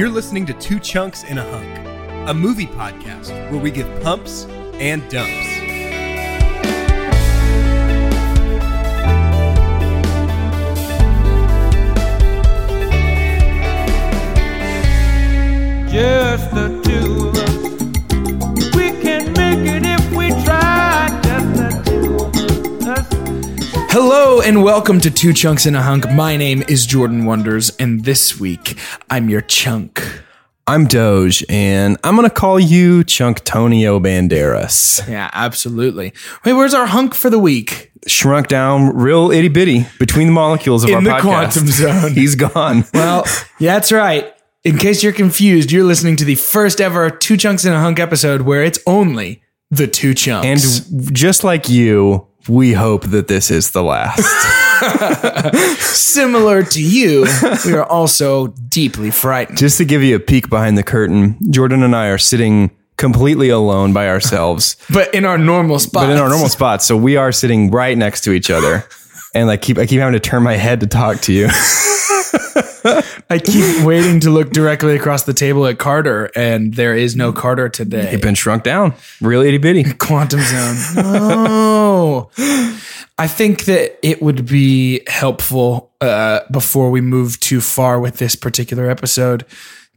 You're listening to Two Chunks in a Hunk, a movie podcast where we give pumps and dumps. Just the two Hello and welcome to Two Chunks in a Hunk. My name is Jordan Wonders, and this week I'm your chunk. I'm Doge, and I'm gonna call you Chunktonio Banderas. Yeah, absolutely. Wait, where's our hunk for the week? Shrunk down, real itty bitty between the molecules of In our the podcast. quantum zone. He's gone. Well, yeah, that's right. In case you're confused, you're listening to the first ever Two Chunks in a Hunk episode where it's only the two chunks. and just like you, we hope that this is the last. similar to you, we are also deeply frightened. just to give you a peek behind the curtain, Jordan and I are sitting completely alone by ourselves, But in our normal spot. but in our normal spots. So we are sitting right next to each other. And like keep I keep having to turn my head to talk to you. I keep waiting to look directly across the table at Carter, and there is no Carter today. You've been shrunk down. Real itty bitty. Quantum zone. No. I think that it would be helpful uh, before we move too far with this particular episode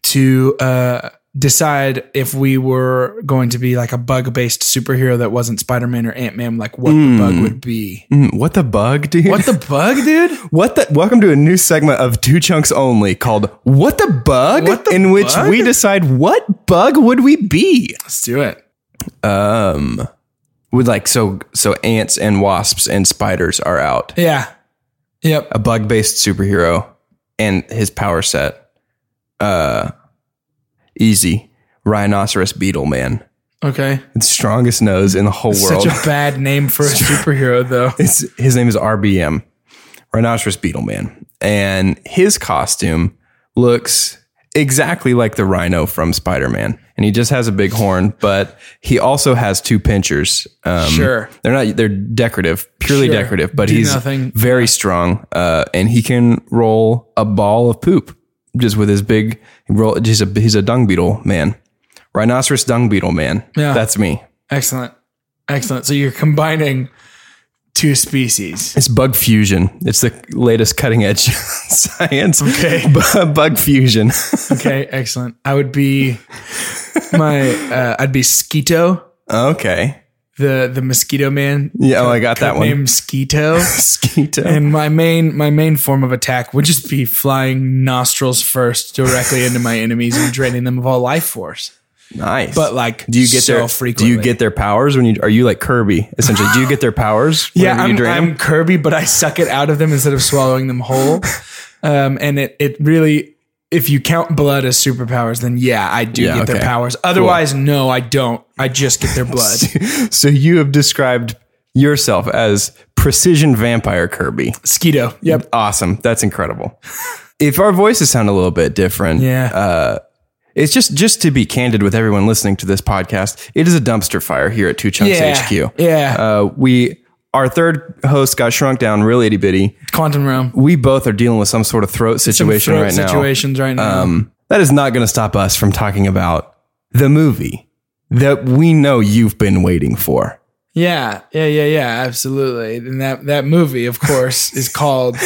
to uh, decide if we were going to be like a bug based superhero that wasn't Spider Man or Ant Man, like what the bug would be. Mm, What the bug, dude? What the bug, dude? What the? Welcome to a new segment of Two Chunks Only called "What the Bug," What the in which we decide what bug would we be. Let's do it. Um, with like so so ants and wasps and spiders are out. Yeah. Yep. A bug based superhero and his power set. Uh, easy rhinoceros beetle man. Okay. It's strongest nose in the whole world. Such a bad name for a superhero, though. It's, his name is RBM, Rhinoceros Beetle Man. And his costume looks exactly like the rhino from Spider Man. And he just has a big horn, but he also has two pinchers. Um, Sure. They're not, they're decorative, purely Sure. decorative, but Do he's nothing. very strong. Uh, and he can roll a ball of poop just with his big roll. He's a, he's a dung beetle man. Rhinoceros dung beetle man. Yeah. That's me. Excellent. Excellent. So you're combining two species. It's bug fusion. It's the latest cutting edge science. Okay. Bu- bug fusion. Okay, excellent. I would be my uh, I'd be Skeeto, okay. The the mosquito man. Yeah, oh, I got that one. Name Skeeto. Skeeto. And my main my main form of attack would just be flying nostrils first directly into my enemies and draining them of all life force. nice. But like do you get so their frequently. Do you get their powers when you are you like Kirby essentially? do you get their powers? Yeah, I'm, drain I'm? Kirby, but I suck it out of them instead of swallowing them whole. Um, and it it really, if you count blood as superpowers, then yeah, I do Yeah, get their powers. Otherwise, no, I don't. I just get their blood. So you have described yourself as precision vampire Kirby. Skeeto. Yep. Awesome. That's incredible. if our voices sound a little bit different, Yeah. uh, it's just just to be candid with everyone listening to this podcast. It is a dumpster fire here at Two Chunks Yeah. HQ. Yeah. Uh, we our third host got shrunk down real itty bitty. Quantum realm. We both are dealing with some sort of throat situation throat right now. Situations right now. Um, that is not going to stop us from talking about the movie that we know you've been waiting for. Yeah, yeah, yeah, yeah, absolutely. And that that movie, of course, is called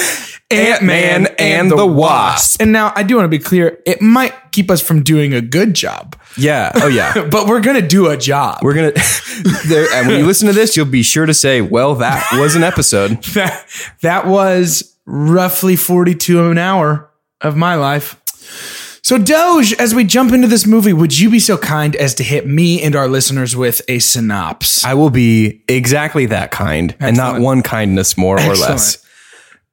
Ant-Man and the Wasp. And now I do want to be clear, it might keep us from doing a good job, Yeah. Oh yeah. but we're gonna do a job. We're gonna. there, and when you listen to this, you'll be sure to say, "Well, that was an episode." that, that was roughly 42 an hour of my life. So, Doge, as we jump into this movie, would you be so kind as to hit me and our listeners with a synopsis? I will be exactly that kind, and not one kindness more or less.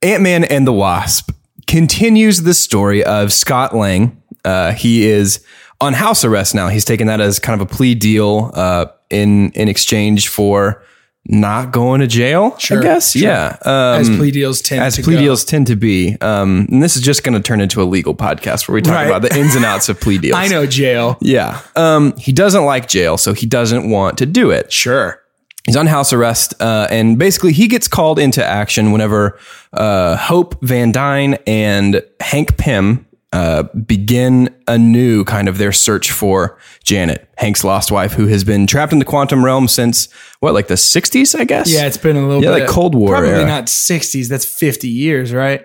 Ant Man and the Wasp continues the story of Scott Lang. Uh, he is on house arrest now. He's taken that as kind of a plea deal uh, in in exchange for not going to jail. Sure, I guess. sure. Yeah. Um, as plea deals tend as to plea go. deals tend to be. Um, and this is just going to turn into a legal podcast where we talk Right. about the ins and outs of plea deals. I know jail. Yeah. Um, he doesn't like jail, so he doesn't want to do it. Sure. He's on house arrest, uh, and basically he gets called into action whenever uh, Hope Van Dyne and Hank Pym uh, begin anew kind of their search for Janet, Hank's lost wife, who has been trapped in the quantum realm since what, like the '60s, I guess. Yeah, it's been a little Yeah, bit like Cold War Probably era. not 60s. That's 50 years, right?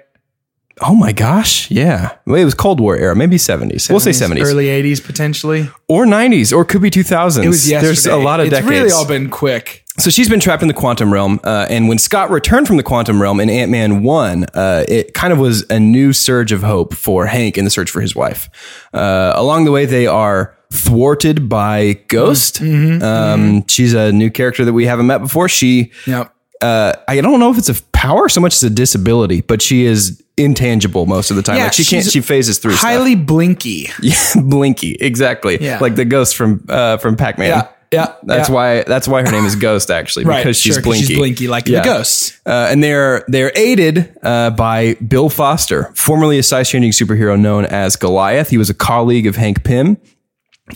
Oh my gosh. Yeah. Well, it was Cold War era, maybe '70s. We'll say '70s Early 80s, potentially. or '90s, or it could be 2000s. It was yesterday. There's a lot of it's decades. really all been quick. So she's been trapped in the quantum realm, uh, and when Scott returned from the quantum realm in Ant Man One, uh, it kind of was a new surge of hope for Hank in the search for his wife. Uh, along the way, they are thwarted by Ghost. um, She's a new character that we haven't met before. She, Yep. uh, I don't know if it's a power so much as a disability, but she is intangible most of the time. Yeah, like she can't, she phases through Highly blinky. Yeah, Blinky, exactly. Yeah. like the ghost from uh, from Pac Man. Yeah. Yeah. That's yeah. why. That's why her name is Ghost, actually, Right, because she's sure, blinky. she's blinky like Yeah. the ghosts. Uh, and they're they're aided uh, by Bill Foster, formerly a size-changing superhero known as Goliath. He was a colleague of Hank Pym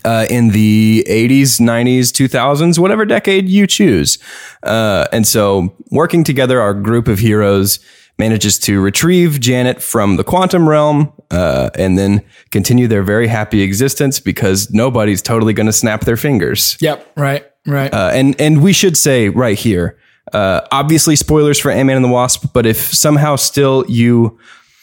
uh, in the 80s, 90s, 2000s, whatever decade you choose. Uh, and so, working together, our group of heroes manages to retrieve Janet from the quantum realm uh, and then continue their very happy existence because nobody's totally going to snap their fingers. Yep. Right. Right. Uh, and and we should say right here, uh, obviously spoilers for Ant Man and the Wasp. But if somehow still you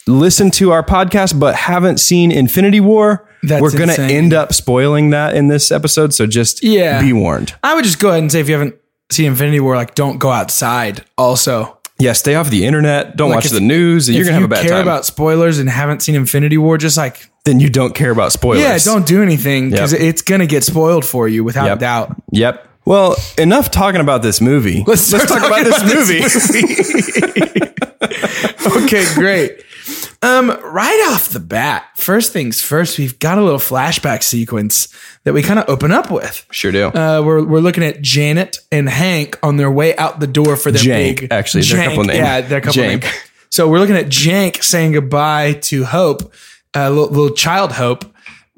listen to our podcast but haven't seen Infinity War, That's we're gonna end up spoiling that in this episode. So just Yeah. be warned. I would just go ahead and say if you haven't seen Infinity War, like don't go outside. Also, Yeah, stay off the internet. Don't Like, watch if- the news. You're gonna have you a bad time. care time. about spoilers and haven't seen Infinity War, just like then you don't care about spoilers. yeah, don't do anything because Yep. it's gonna get spoiled for you without Yep. doubt. Yep. Well, enough talking about this movie. Let's start talk talking about this about movie. okay, great. Um, right off the bat, first things first, we've got a little flashback sequence that we kind of open up with. sure do. Uh, we're we're looking at Janet and Hank on their way out the door for their Jank, big actually, their couple name. Yeah, their couple Jank. name. So we're looking at Jank saying goodbye to Hope, uh, little, little child Hope,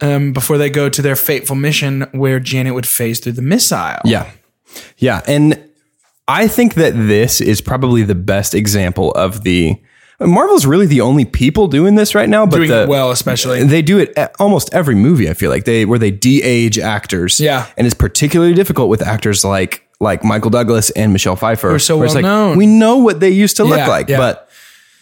um, before they go to their fateful mission where Janet would phase through the missile. Yeah. Yeah. And I think that this is probably the best example of the. Marvel's really the only people doing this right now, but doing the, it well, especially. they do it at almost every movie. I feel like they where they de-age actors. Yeah. and it's particularly difficult with actors like like Michael Douglas and Michelle Pfeiffer. Who are so well like, known. We know what they used to look like, yeah. but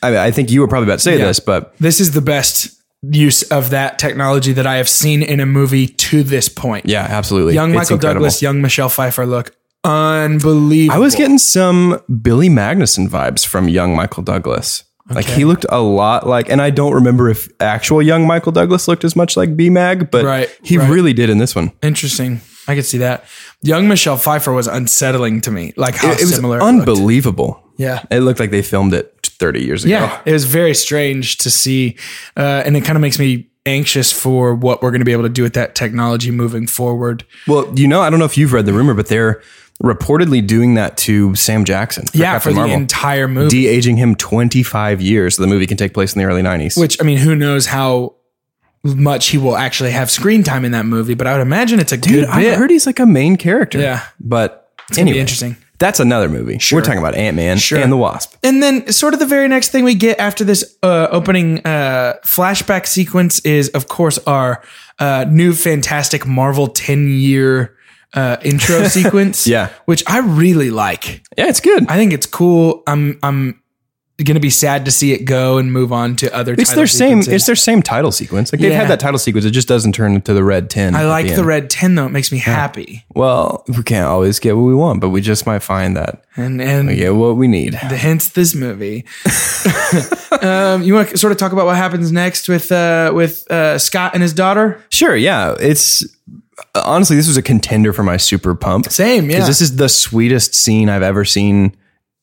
I, I think you were probably about to say Yeah. this, but This is the best use of that technology that I have seen in a movie to this point. yeah, absolutely. Young It's Michael incredible. Douglas, young Michelle Pfeiffer look unbelievable. I was getting some Billy Magnussen vibes from young Michael Douglas. Like he looked a lot like, and I don't remember if actual young Michael Douglas looked as much like B Mag, but Right, he right. really did in this one. interesting. I could see that. Young Michelle Pfeiffer was unsettling to me. Like how It, it was similar. it looked. unbelievable. Yeah. It looked like they filmed it 30 years ago. Yeah, it was very strange to see, uh, and it kind of makes me anxious for what we're going to be able to do with that technology moving forward. Well, you know, I don't know if you've read the rumor, but they're reportedly doing that to Sam Jackson. for yeah, Captain for the Marvel. entire movie. De aging him 25 years so the movie can take place in the early 90s. which I mean, who knows how much he will actually have screen time in that movie? But I would imagine it's a Dude, good I bit. heard he's like a main character. Yeah. But it's anyway, be interesting. That's another movie. Sure. We're talking about Ant Man Sure. and the Wasp. And then, sort of, the very next thing we get after this uh, opening uh, flashback sequence is, of course, our uh, new fantastic Marvel 10 year uh, intro sequence. Yeah. which I really like. Yeah, it's good. I think it's cool. I'm I'm gonna be sad to see it go and move on to other. it's their same. It's their same title sequence. Like they've Yeah. had that title sequence. It just doesn't turn into the red tin. I at like the, end. red ten though. It makes me happy. Well, we can't always get what we want, but we just might find that And and we get what we need. the hints this movie. um, you want to sort of talk about what happens next with uh, with uh, Scott and his daughter? Sure. Yeah. It's honestly this was a contender for my super pump. Same, yeah. This is the sweetest scene I've ever seen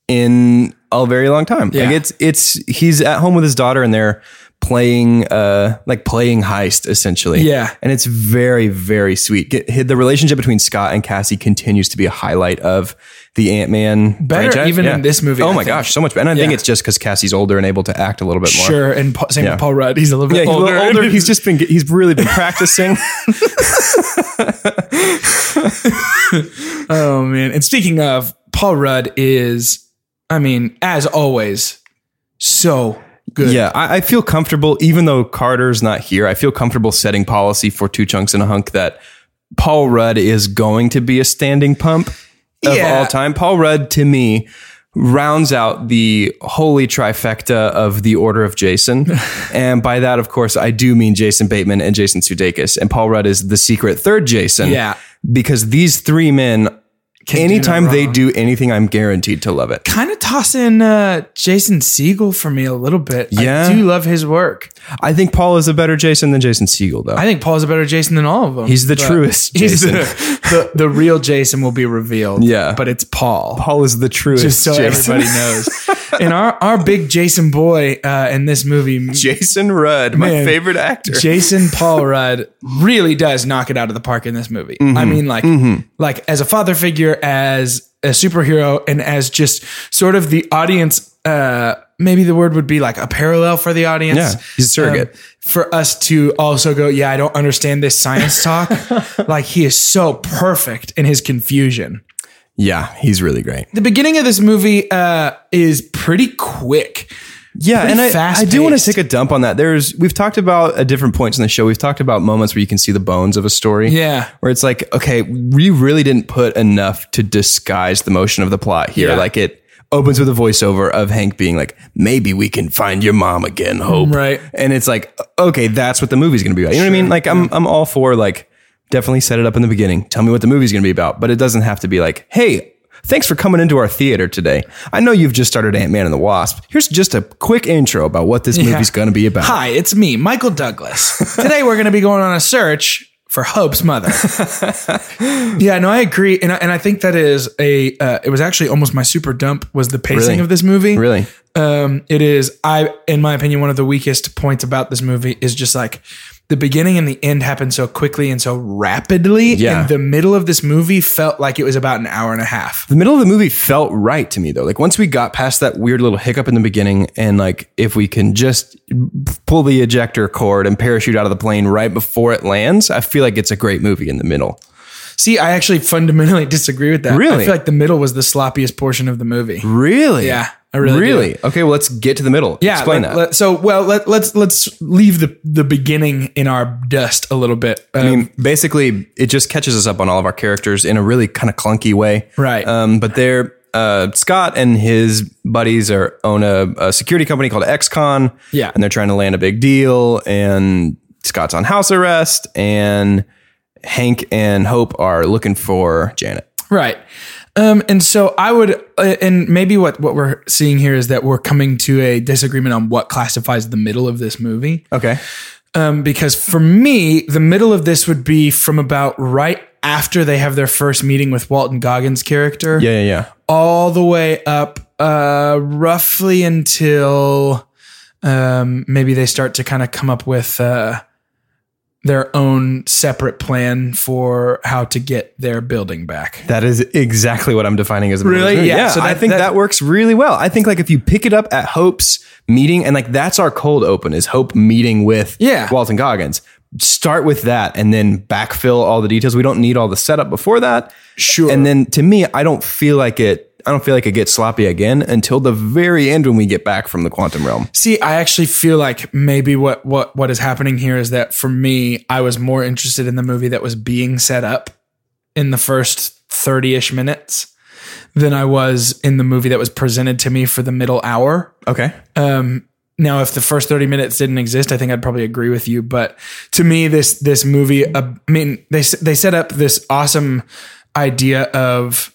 in a very long time. Yeah. Like it's it's he's at home with his daughter and they're playing uh like playing heist essentially. Yeah. And it's very very sweet. Get, the relationship between Scott and Cassie continues to be a highlight of the Ant Man Better even in this movie, Oh I my think. gosh, so much better. And I think it's just because Cassie's older and able to act a little bit more. Sure, and Paul, same Yeah. with Paul Rudd. He's a little Yeah, bit he's older. little older. He's just been he's really been practicing. oh man! And speaking of, Paul Rudd is, I mean, as always, so good. Yeah, I, I feel comfortable, even though Carter's not here. I feel comfortable setting policy for two chunks and a hunk that Paul Rudd is going to be a standing pump of Yeah. all time. Paul Rudd, to me, rounds out the holy trifecta of the Order of Jason, and by that, of course, I do mean Jason Bateman and Jason Sudeikis. And Paul Rudd is the secret third Jason. Yeah. because these three men. Do no Anytime they do anything, I'm guaranteed to love it. Kind of toss in uh, Jason Segel for me a little bit. Yeah. I do love his work. I think Paul is a better Jason than Jason Segel, though. I think Paul is a better Jason than all of them. He's the truest He's Jason. the, the the real Jason will be revealed. Yeah. but it's Paul. Paul is the truest. just so Jason. everybody knows. And our our big Jason boy uh, in this movie, Jason Rudd, my Man, favorite actor. Jason Paul Rudd really does knock it out of the park in this movie. Mm-hmm. I mean, like, like as a father figure, as a superhero, and as just sort of the audience. Uh, maybe the word would be like a parallel for the audience. Yeah, he's a surrogate. Um, for us to also go, yeah, I don't understand this science talk. like he is so perfect in his confusion. Yeah, he's really great. The beginning of this movie uh, is pretty quick. Yeah, Pretty and I, I do want to take a dump on that. There's we've talked about at different points in the show. We've talked about moments where you can see the bones of a story. Yeah. where it's like, okay, we really didn't put enough to disguise the motion of the plot here. Yeah. Like it opens with a voiceover of Hank being like, "Maybe we can find your mom again, Hope." Right. and it's like, okay, that's what the movie's going to be about. You know what I mean? Like, I'm I'm all for like definitely set it up in the beginning. Tell me what the movie's going to be about, but it doesn't have to be like, hey. Thanks for coming into our theater today. I know you've just started Ant Man and the Wasp. Here's just a quick intro about what this movie's going to be about. Hi, it's me, Michael Douglas. Today we're going to be going on a search for Hope's mother. yeah, no, I agree, and I, and I think that is a. Uh, it was actually almost my super dump was the pacing Really? of this movie. Really? Um, it is I, in my opinion, one of the weakest points about this movie is just like the beginning and the end happened so quickly and so rapidly. Yeah. and the middle of this movie felt like it was about an hour and a half. The middle of the movie felt right to me though. Like once we got past that weird little hiccup in the beginning and like if we can just pull the ejector cord and parachute out of the plane right before it lands, I feel like it's a great movie in the middle. See, I actually fundamentally disagree with that. Really? I feel like the middle was the sloppiest portion of the movie. Really? Yeah, I really Really? do. Okay, well let's get to the middle. Yeah, Explain let- that. let- so well, let, let's let's leave the the beginning in our dust a little bit. Um, I mean, basically, it just catches us up on all of our characters in a really kind of clunky way. Right. Um, but they're uh, Scott and his buddies are own a, a security company called X-Con. Yeah. And they're trying to land a big deal. And Scott's on house arrest. And Hank and Hope are looking for Janet. Right. Um, and so I would, uh, and maybe what, what we're seeing here is that we're coming to a disagreement on what classifies the middle of this movie. Okay. Um, because for me, the middle of this would be from about right after they have their first meeting with Walton Goggins' character, Yeah, yeah, yeah. all the way up, uh, roughly until, um, maybe they start to kind of come up with, uh, their own separate plan for how to get their building back. That is exactly what I'm defining as of Really? Yeah, Yeah. so I think that- that, works really well. I think like if you pick it up at Hope's meeting and like that's our cold open is Hope meeting with Yeah. Walton Goggins. Start with that and then backfill all the details. We don't need all the setup before that. Sure. And then to me, I don't feel like it. I don't feel like it gets sloppy again until the very end when we get back from the quantum realm. See, I actually feel like maybe what what what is happening here is that for me, I was more interested in the movie that was being set up in the first 30 ish minutes than I was in the movie that was presented to me for the middle hour. Okay. Now, if the first 30 minutes didn't exist, I think I'd probably agree with you. But to me, this, this movie, uh, I mean, they, they set up this awesome idea of,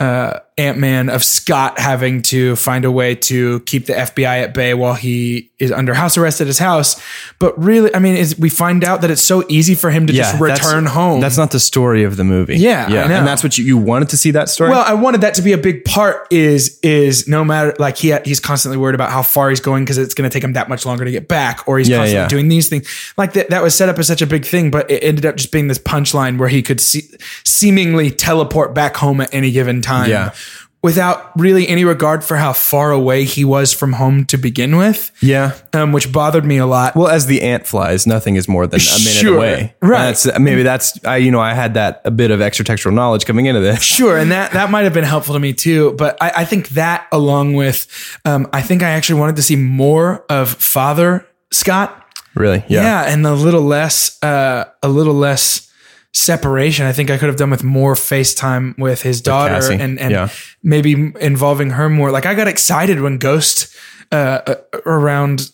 uh, Ant Man of Scott having to find a way to keep the FBI at bay while he is under house arrest at his house. But really, I mean, is we find out that it's so easy for him to just that's- return home. That's not the story of the movie. Yeah, yeah, and that's what you, you wanted to see that story. Well, I wanted that to be a big part. Is is no matter like he he's constantly worried about how far he's going because it's going to take him that much longer to get back, or he's Yeah, constantly yeah. doing these things. Like that, that was set up as such a big thing, but it ended up just being this punchline where he could see, seemingly teleport back home at any given time. Yeah. Without really any regard for how far away he was from home to begin with, yeah. um, which bothered me a lot. Well, as the ant flies, nothing is more than a minute Sure. away. Right. That's, maybe that's I. You know, I had that a bit of extra textual knowledge coming into this. Sure, and that that might have been helpful to me too. But I, I think that, along with, um, I think I actually wanted to see more of Father Scott. Really? Yeah, and a little less, uh, a little less separation. I think I could have done with more FaceTime with his daughter Cassie, and and yeah. maybe involving her more. Like I got excited when Ghost uh, uh, around.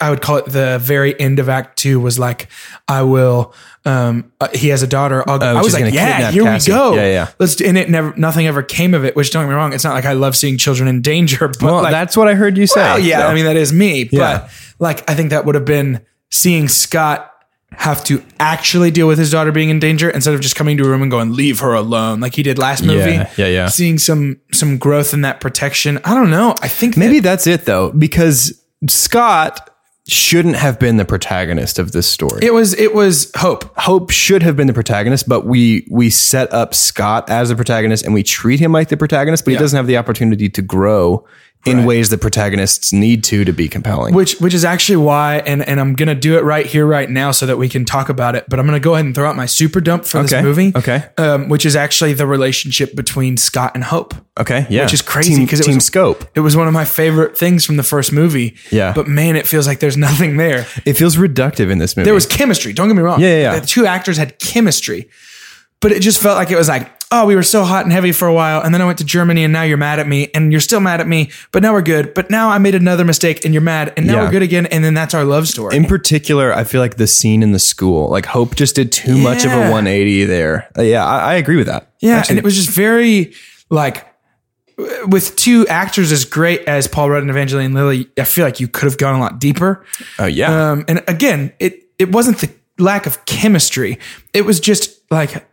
I would call it the very end of Act Two was like, I will. Um, uh, he has a daughter. I'll, I was like, yeah, here Cassie. we go. Yeah, yeah. Let's and it never, nothing ever came of it. Which don't get me wrong, it's not like I love seeing children in danger. But Well, like, that's what I heard you say. well, yeah, so. I mean that is me. Yeah. But like I think that would have been seeing Scott have to actually deal with his daughter being in danger instead of just coming to a room and going leave her alone like he did last movie. Yeah, yeah, yeah. Seeing some some growth in that protection. I don't know. I think maybe that, that's it though, because Scott shouldn't have been the protagonist of this story. it was it was hope. Hope should have been the protagonist, but we we set up Scott as the protagonist and we treat him like the protagonist, but he doesn't have the opportunity to grow in ways that protagonists need to to be compelling. Which which is actually why and and I'm gonna do it right here right now so that we can talk about it. But I'm gonna go ahead and throw out my super dump for Okay, this movie. okay. Um, which is actually the relationship between Scott and Hope. okay, yeah, which is crazy because it team was scope. It was one of my favorite things from the first movie. Yeah. but man, it feels like there's nothing there. It feels reductive in this movie. There was chemistry. Don't get me wrong. Yeah, yeah, yeah. The two actors had chemistry, but it just felt like it was like, oh, we were so hot and heavy for a while, and then I went to Germany, and now you're mad at me, and you're still mad at me, but now we're good. But now I made another mistake, and you're mad, and now Yeah. we're good again, and then that's our love story. in particular, I feel like the scene in the school, like Hope just did too much of a Yeah. 180 there. Uh, yeah, I, I agree with that. Yeah, and it was just very like with two actors as great as Paul Rudd and Evangeline Lilly. I feel like you could have gone a lot deeper. Oh, yeah. Um, and again, it it wasn't the lack of chemistry. It was just like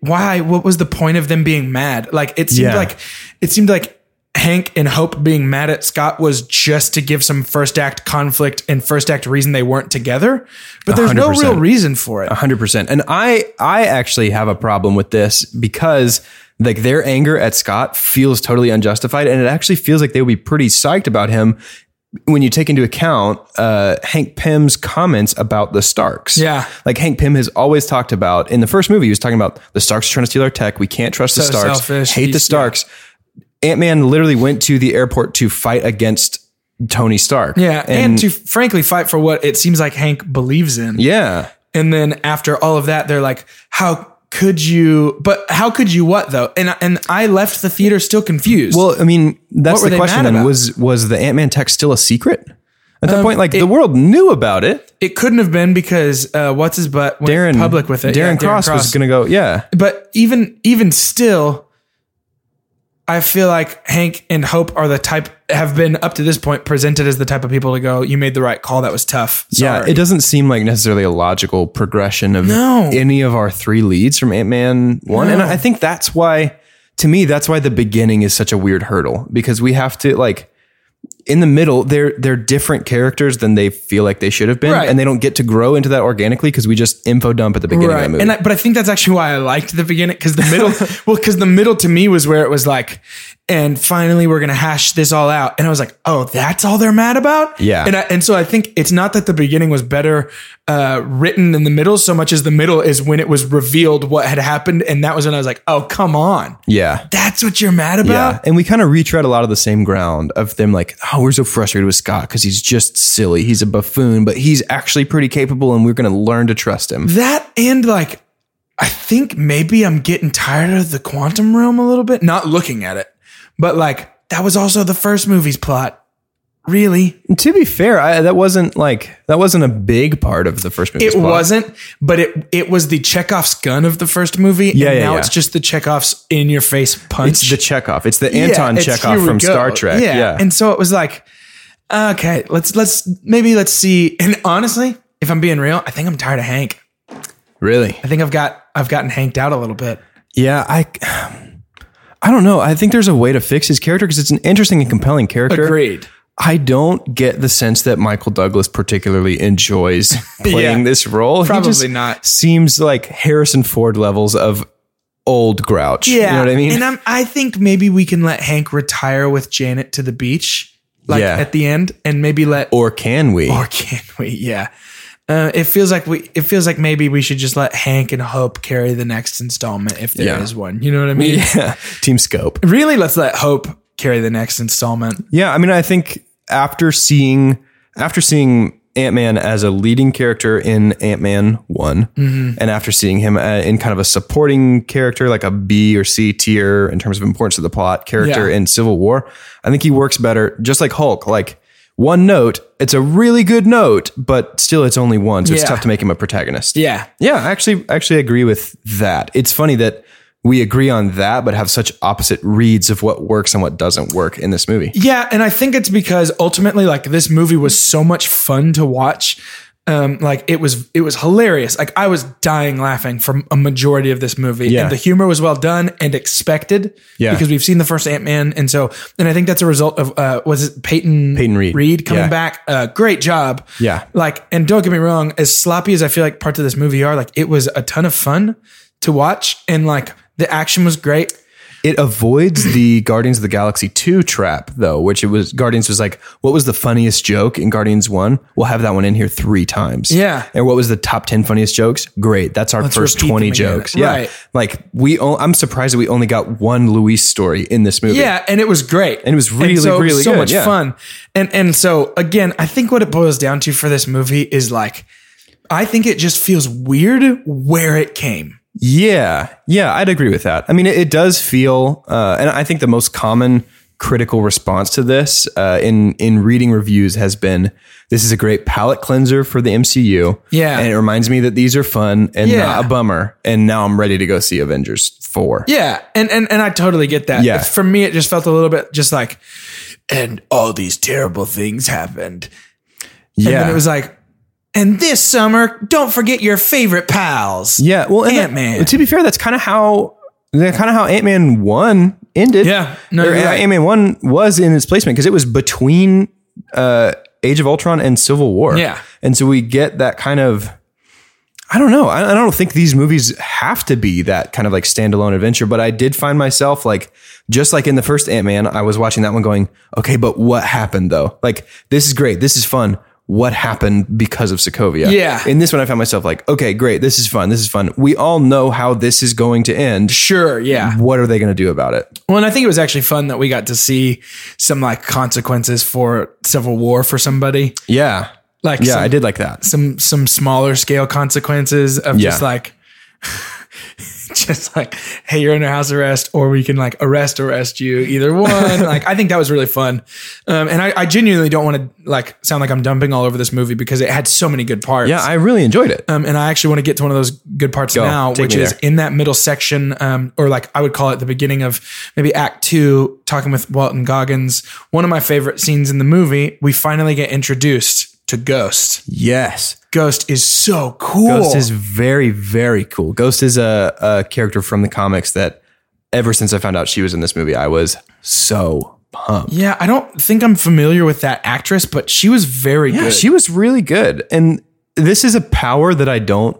why? What was the point of them being mad? Like it seemed Yeah. like it seemed like. Hank and Hope being mad at Scott was just to give some first act conflict and first act reason they weren't together. But there's no 100%. real reason for it. hundred percent. And I, I actually have a problem with this because like their anger at Scott feels totally unjustified, and it actually feels like they would be pretty psyched about him when you take into account uh, Hank Pym's comments about the Starks. Yeah. like Hank Pym has always talked about in the first movie, he was talking about the Starks trying to steal our tech. We can't trust the So Starks. selfish. Hate the He's- Starks. Ant Man literally went to the airport to fight against Tony Stark. Yeah, and, to frankly fight for what it seems like Hank believes in. yeah. And then after all of that, they're like, "How could you?" But how could you what though? And and I left the theater still confused. Well, I mean, that's the question. Then was was the Ant Man tech still a secret at that Um, point? Like the world knew about it. it couldn't have been because uh, what's his butt went Darren public with it. Darren, Yeah, Cross, was going to go. Yeah, But even even still, I feel like Hank and Hope are the type have been up to this point presented as the type of people to go. You made the right call. That was tough. yeah. It doesn't seem like necessarily a logical progression of No. any of our three leads from Ant Man one, and I think that's why. To me, that's why the beginning is such a weird hurdle because we have to like in the middle they're they're different characters than they feel like they should have been Right. and they don't get to grow into that organically because we just info dump at the beginning of the movie. And I, but I think that's actually why I liked the beginning because the middle, well, because the middle to me was where it was like, and finally we're gonna hash this all out, and I was like, oh, that's all they're mad about, Yeah. And I, and so I think it's not that the beginning was better uh, written than the middle, so much as the middle is when it was revealed what had happened, and that was when I was like, oh, come on, yeah. that's what you're mad about Yeah. And we kind of retread a lot of the same ground of them like, oh, we're so frustrated with Scott because he's just silly. He's a buffoon, but he's actually pretty capable and we're going to learn to trust him. That and like I think maybe I'm getting tired of the quantum realm a little bit. Not looking at it, but like that was also the first movie's plot. Really, To be fair, I, that wasn't like that wasn't a big part of the first movie. it wasn't, but it it was the Chekhov's gun of the first movie. Yeah, and yeah, now yeah. it's just the Chekhov's in your face punch. It's the Chekhov. It's the Yeah, Anton it's Chekhov from go. Star Trek. Yeah. And so it was like, okay, let's let's maybe let's see. And honestly, if I'm being real, I think I'm tired of Hank. really? I think I've got I've gotten hanked out a little bit. Yeah, I I don't know. I think there's a way to fix his character because it's an interesting and compelling character. Agreed. I don't get the sense that Michael Douglas particularly enjoys playing Yeah. this role. Probably he just not. Seems like Harrison Ford levels of old grouch. Yeah. You know what I mean? And I'm, I think maybe we can let Hank retire with Janet to the beach, like Yeah. at the end, and maybe let or can we? or can we? Yeah. Uh, it feels like we. It feels like maybe we should just let Hank and Hope carry the next installment if there is Yeah. one. You know what I mean? yeah. Team Scope. Really, let's let Hope carry the next installment. Yeah, I mean, I think after seeing after seeing Ant Man as a leading character in Ant Man one, and after seeing him uh, in kind of a supporting character, like a B or C tier in terms of importance to the plot character Yeah. in Civil War, I think he works better. Just like Hulk, like one note, it's a really good note, but still, it's only one, so it's tough to make him a protagonist. Yeah. Yeah, I actually actually agree with that. It's funny that we agree on that, but have such opposite reads of what works and what doesn't work in this movie. Yeah, and I think it's because ultimately, like this movie was so much fun to watch. Um, like it was, it was hilarious. Like I was dying laughing for a majority of this movie, Yeah. and the humor was well done and expected. Yeah. because we've seen the first Ant Man, and so, and I think that's a result of uh, was it Peyton Peyton Reed. Reed coming Yeah. back? Uh, great job. Yeah. like, and don't get me wrong, as sloppy as I feel like parts of this movie are, like it was a ton of fun to watch, and like the action was great. It avoids the Guardians of the Galaxy 2 trap, though, which it was Guardians was like, what was the funniest joke in Guardians 1? We'll have that one in here three times. Yeah. And what was the top 10 funniest jokes? Great. That's our Let's first repeat 20 them again. jokes. Yeah. Right. Like, we, o- I'm surprised that we only got one Luis story in this movie. Yeah, and it was great. And it was really, so really so good, much yeah. fun. And and so again, I think what it boils down to for this movie is like I think it just feels weird where it came. Yeah, yeah, I'd agree with that. I mean, it, it does feel, uh, and I think the most common critical response to this uh, in in reading reviews has been, "This is a great palate cleanser for the MCU." Yeah. and it reminds me that these are fun and Yeah. not a bummer. And now I'm ready to go see Avengers four. Yeah, and and and I totally get that. Yeah. For me, it just felt a little bit just like, and all these terrible things happened. And yeah. then it was like, and this summer, don't forget your favorite pals. yeah. Well, Ant-Man. To be fair, that's kind of how. Kind of how Ant Man one ended. Yeah. No, Or right. Ant Man one was in its placement because it was between uh, Age of Ultron and Civil War. Yeah. and so we get that kind of. I don't know. I, I don't think these movies have to be that kind of like standalone adventure, but I did find myself like, just like in the first Ant Man, I was watching that one going, okay, but what happened though? Like, this is great. This is fun. What happened because of Sokovia? Yeah. In this one, I found myself like, okay, great. This is fun. This is fun. We all know how this is going to end. Sure, yeah. What are they going to do about it? Well, and I think it was actually fun that we got to see some like consequences for Civil War for somebody. Yeah. Like Yeah, some, I did like that. some some smaller scale consequences of just Yeah. Like just like hey you're under house arrest or we can like arrest arrest you either one like i think that was really fun um, and I, I genuinely don't want to like sound like i'm dumping all over this movie because it had so many good parts Yeah, I really enjoyed it. um, and I actually want to get to one of those good parts Go. now, which is there. in that middle section, um, or like I would call it the beginning of maybe Act Two, talking with Walton Goggins. One of my favorite scenes in the movie. We finally get introduced to Ghost. yes. Ghost is so cool. Ghost is very, very cool. Ghost is a, a character from the comics that ever since I found out she was in this movie, I was so pumped. yeah, I don't think I'm familiar with that actress, but she was very Yeah, good. she was really good. And this is a power that I don't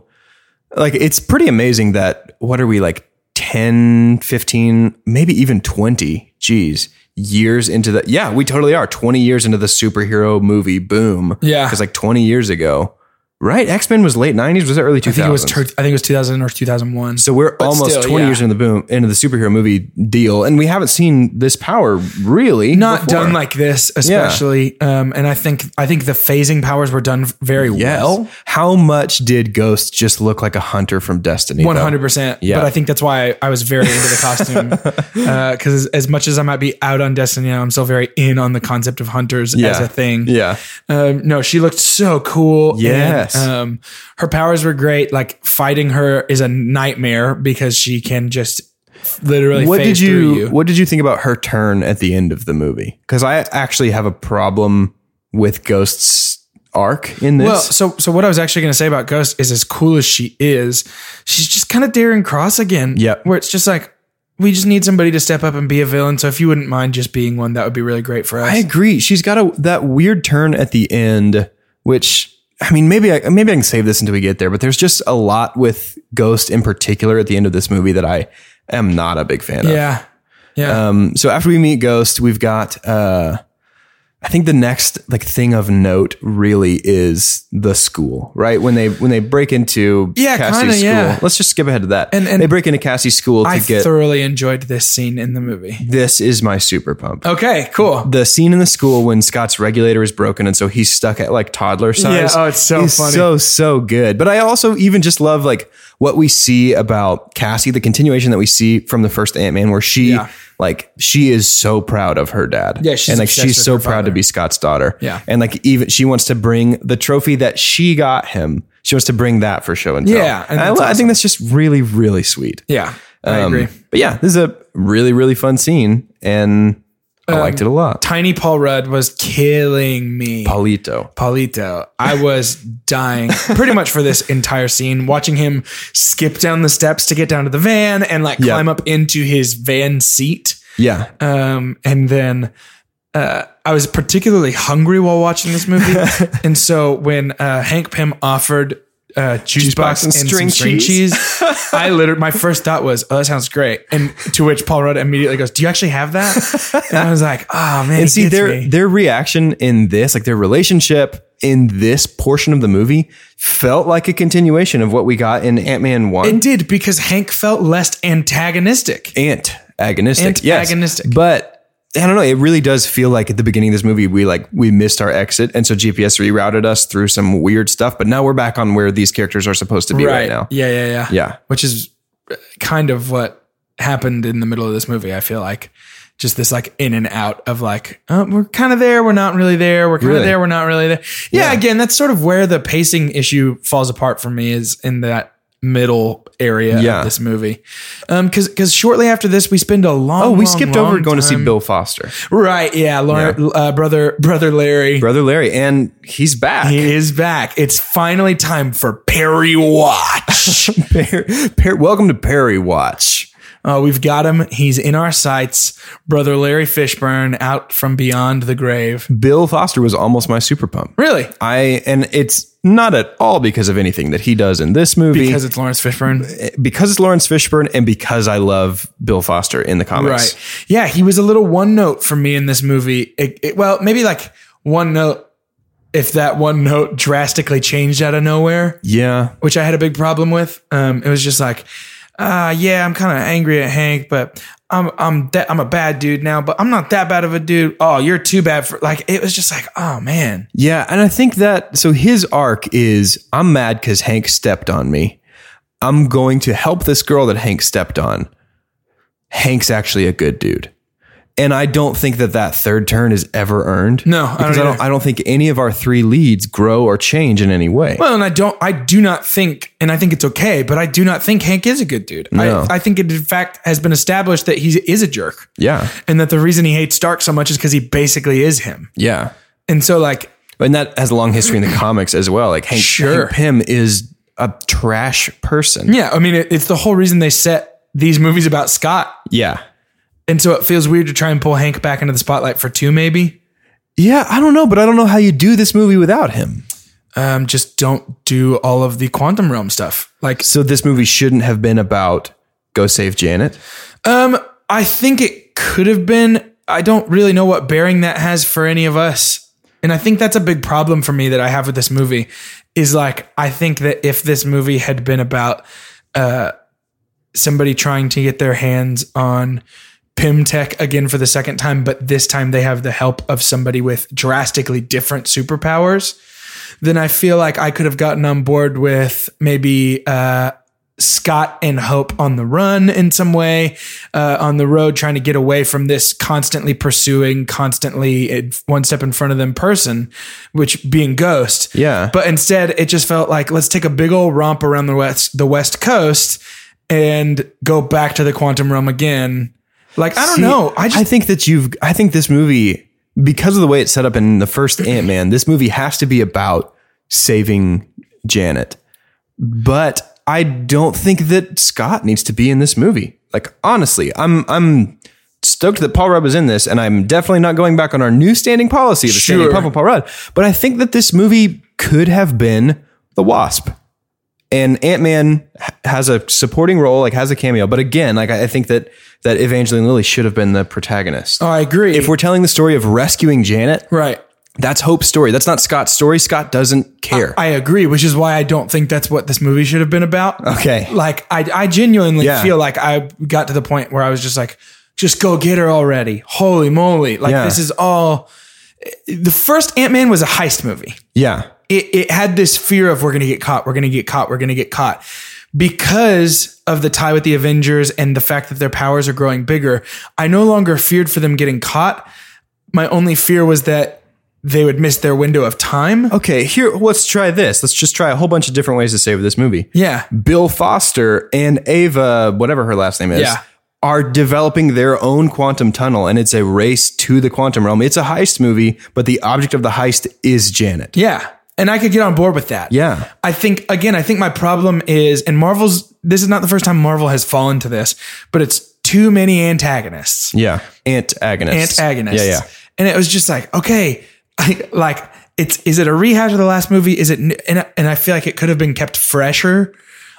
like. It's pretty amazing that, what are we like 10, 15, maybe even 20, geez, years into the, yeah, we totally are 20 years into the superhero movie boom. Yeah. Cause like 20 years ago, right? X Men was late '90s. Was it early 2000s? I think it was. Tur- I think it was 2000 or 2001. So we're almost still, 20 yeah. years into the boom into the superhero movie deal, and we haven't seen this power really not before. done like this, especially. Um, and I think I think the phasing powers were done very Yes. well. How much did Ghost just look like a hunter from Destiny? Hundred percent. Yeah. But I think that's why I, I was very into the costume because as much as I might be out on Destiny now, I'm still very in on the concept of hunters Yeah. as a thing. Yeah. Um, no, she looked so cool. Yes. Um, her powers were great. Like fighting her is a nightmare because she can just literally. What did through you, What did you think about her turn at the end of the movie? Because I actually have a problem with Ghost's arc in this. Well, so so what I was actually going to say about Ghost is as cool as she is, she's just kind of Darren Cross again. yeah Where it's just like we just need somebody to step up and be a villain. So if you wouldn't mind just being one, that would be really great for us. I agree. She's got a that weird turn at the end, which I mean, maybe I maybe I can save this until we get there. But there's just a lot with Ghost in particular at the end of this movie that I am not a big fan of. yeah. Yeah. Um, so after we meet Ghost, we've got uh, I think the next like thing of note really is the school, right? When they when they break into Yeah, Cassie's kinda, school. yeah. Let's just skip ahead to that. And- and they break into Cassie's school to I get thoroughly enjoyed this scene in the movie. this is my super pump. Okay, cool. The scene in the school when Scott's regulator is broken and so he's stuck at like toddler size. Yeah, oh, it's so funny. So so good. But I also even just love like what we see about Cassie, the continuation that we see from the first Ant Man, where she Yeah. like she is so proud of her dad. Yeah, she's and like she's so proud to be Scott's daughter. Yeah. and like even she wants to bring the trophy that she got him. She wants to bring that for show and tell. Yeah, and and I, lo- I think that's just really really sweet. Yeah, I Um, agree. But yeah, this is a really really fun scene, and I liked it a lot. Tiny Paul Rudd was killing me. Paulito. Paulito. I was dying pretty much for this entire scene, watching him skip down the steps to get down to the van and like Yeah. climb up into his van seat. Yeah. Um, and then uh, I was particularly hungry while watching this movie. and so when uh, Hank Pym offered uh, juice, box and, string, string cheese, I literally, my first thought was, oh, that sounds great. And to which Paul Rudd immediately goes, do you actually have that? And I was like, oh, man. And see their me. their reaction in this, like their relationship in this portion of the movie, felt like a continuation of what we got in Ant Man One. It did because Hank felt less antagonistic. Ant agonistic, yes. Antagonistic. But I don't know. It really does feel like at the beginning of this movie, we like we missed our exit, and so GPS rerouted us through some weird stuff. But now we're back on where these characters are supposed to be right, now. Yeah, yeah, yeah. Yeah. Which is uh, kind of what happened in the middle of this movie. I feel like just this like in and out of like, oh, we're kind of there, we're not really there, we're kind of Really? there, we're not really there. Yeah, again, that's sort of where the pacing issue falls apart for me is in that middle area Yeah. of this movie. Um, cause, cause shortly after this, we spend a long, Oh, we long, skipped long over going to see Bill Foster, Right. Yeah. Lauren, Uh, brother, brother Larry. brother Larry, and he's back. He is back. It's finally time for Perry Watch. Per- Per- welcome to Perry Watch. Uh, we've got him. He's in our sights. Brother Larry Fishburne out from beyond the grave. Bill Foster was almost my super pump. Really? I and it's not at all because of anything that he does in this movie. Because it's Laurence Fishburne. because it's Laurence Fishburne and because I love Bill Foster in the comics. Right. Yeah. He was a little one note for me in this movie. It, it- well, maybe like one note, if that one note drastically changed out of nowhere, Yeah. which I had a big problem with. Um, it was just like, uh, yeah, I'm kind of angry at Hank, but I'm I'm that I'm a bad dude now, but I'm not that bad of a dude. Oh, you're too bad for like it was just like, oh man. Yeah. And I think that so his arc is I'm mad because Hank stepped on me. I'm going to help this girl that Hank stepped on. Hank's actually a good dude. And I don't think that that third turn is ever earned. No, I don't because I don't, either. I don't think any of our three leads grow or change in any way. Well, and I don't, I do not think, and I think it's okay, but I do not think Hank is a good dude. No. I, I think it in fact has been established that he is a jerk, yeah. and that the reason he hates Stark so much is because he basically is him. Yeah. And so, like, And that has a long history in the comics as well. Like Hank, Sure. Hank Pym is a trash person. yeah, I mean, it, it's the whole reason they set these movies about Scott, Yeah. And so it feels weird to try and pull Hank back into the spotlight for two, maybe. Yeah, I don't know, but I don't know how you do this movie without him. Um, just don't do all of the quantum realm stuff. Like, So this movie shouldn't have been about go save Janet. um, I think it could have been. I don't really know what bearing that has for any of us. And I think that's a big problem for me that I have with this movie is like I think that if this movie had been about uh, somebody trying to get their hands on Pym Tech again for the second time, but this time they have the help of somebody with drastically different superpowers, then I feel like I could have gotten on board with maybe uh, Scott and Hope on the run in some way, uh, on the road, trying to get away from this constantly pursuing, constantly one step in front of them person, which being Ghost. Yeah. But instead, it just felt like let's take a big old romp around the west, the West Coast, and go back to the quantum realm again. Like I don't See, know. I just think that you've. I think this movie, because of the way it's set up in the first Ant Man, this movie has to be about saving Janet. But I don't think that Scott needs to be in this movie. Like honestly, I'm I'm stoked that Paul Rudd was in this, and I'm definitely not going back on our new standing policy of standing Sure. pump Paul Rudd. But I think that this movie could have been the Wasp and Ant Man has a supporting role, like has a cameo. But again, like I I think that that Evangeline Lilly should have been the protagonist. oh, I agree. If we're telling the story of rescuing Janet, right. that's Hope's story. That's not Scott's story. Scott doesn't care. I agree, which is why I don't think that's what this movie should have been about. Okay. Like I, I genuinely Yeah. feel like I got to the point where I was just like, just go get her already. Holy moly. Like Yeah. this is all the first Ant-Man was a heist movie. yeah, It, it had this fear of we're going to get caught, we're going to get caught, we're going to get caught. Because of the tie with the Avengers and the fact that their powers are growing bigger, I no longer feared for them getting caught. My only fear was that they would miss their window of time. okay. Here, let's try this. Let's just try a whole bunch of different ways to save this movie. Yeah. Bill Foster and Ava, whatever her last name is, Yeah. are developing their own quantum tunnel, and it's a race to the quantum realm. It's a heist movie, but the object of the heist is Janet. Yeah. And I could get on board with that. Yeah. I think, again, I think my problem is, and Marvel's, this is not the first time Marvel has fallen to this, but it's too many antagonists. Yeah. Antagonists. Antagonists. Yeah, yeah. And it was just like, okay, I, like, it's, is it a rehash of the last movie? Is it, and, I- and I feel like it could have been kept fresher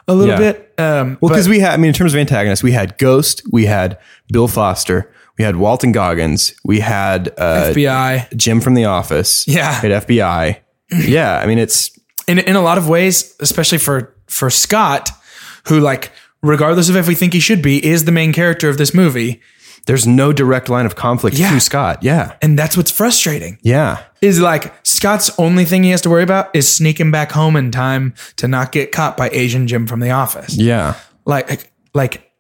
a little Yeah. bit. Um, Well, because we had, I mean, in terms of antagonists, we had Ghost, we had Bill Foster, we had Walton Goggins, we had uh, FBI. Jim from The Office, Yeah. we had FBI. Yeah, I mean, it's in in a lot of ways, especially for for Scott, who like regardless of if we think he should be, is the main character of this movie, there's no direct line of conflict Yeah. to Scott. Yeah, and that's what's frustrating. yeah, Is like Scott's only thing he has to worry about is sneaking back home in time to not get caught by Asian Jim from the office. yeah, Like like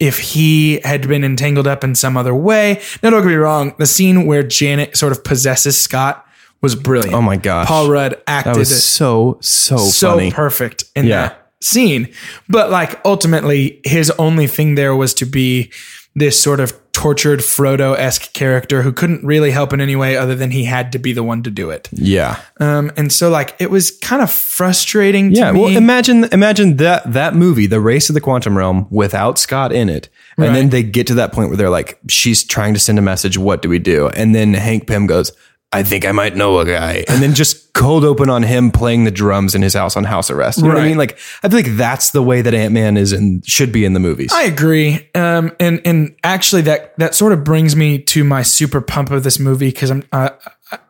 if he had been entangled up in some other way. Now don't get me wrong, the scene where Janet sort of possesses Scott was brilliant. Oh my gosh. Paul Rudd acted that was so so, so funny. perfect in Yeah. that scene. But like ultimately, his only thing there was to be this sort of tortured Frodo esque character who couldn't really help in any way other than he had to be the one to do it. yeah, Um, and so like it was kind of frustrating to yeah. me. Well, imagine imagine that that movie, The Race of the Quantum Realm, without Scott in it, and then they get to that point where they're like, she's trying to send a message. What do we do? And then Hank Pym goes. I think I might know a guy. And then just cold open on him playing the drums in his house on house arrest. You know what I Right. mean? Like, I feel like that's the way that Ant Man is and should be in the movies. I agree. Um, and and actually, that that sort of brings me to my super pump of this movie because I'm, uh,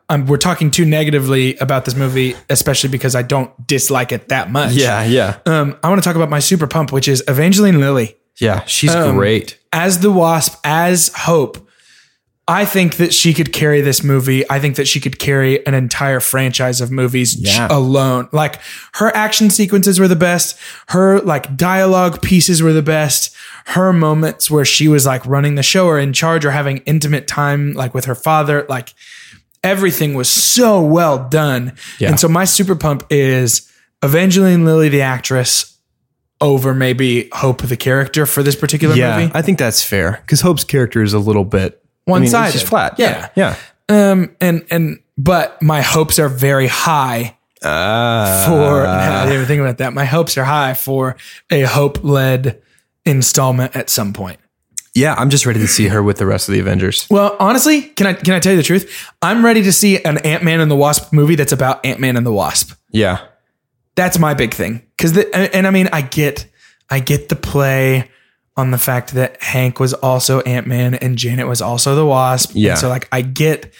I'm we're talking too negatively about this movie, especially because I don't dislike it that much. yeah, yeah. Um, I want to talk about my super pump, which is Evangeline Lilly Yeah, she's Um, great. as the Wasp, as Hope. I think that she could carry this movie. I think that she could carry an entire franchise of movies Yeah. alone. Like her action sequences were the best. Her like dialogue pieces were the best. Her moments where she was like running the show or in charge or having intimate time like with her father, like everything was so well done. Yeah. And so my super pump is Evangeline Lilly, the actress, over maybe Hope, the character for this particular Yeah, movie. I think that's fair because Hope's character is a little bit I mean, it's just flat. Yeah. yeah. Um, and and but my hopes are very high Uh, for. I didn't even think about that. My hopes are high for a hope led installment at some point. yeah, I'm just ready to see her with the rest of the Avengers. Well, honestly, can I can I tell you the truth? I'm ready to see an Ant Man and the Wasp movie that's about Ant Man and the Wasp. Yeah, That's my big thing. Because and, and I mean, I get I get the play on the fact that Hank was also Ant Man and Janet was also the Wasp. And Yeah. so like I get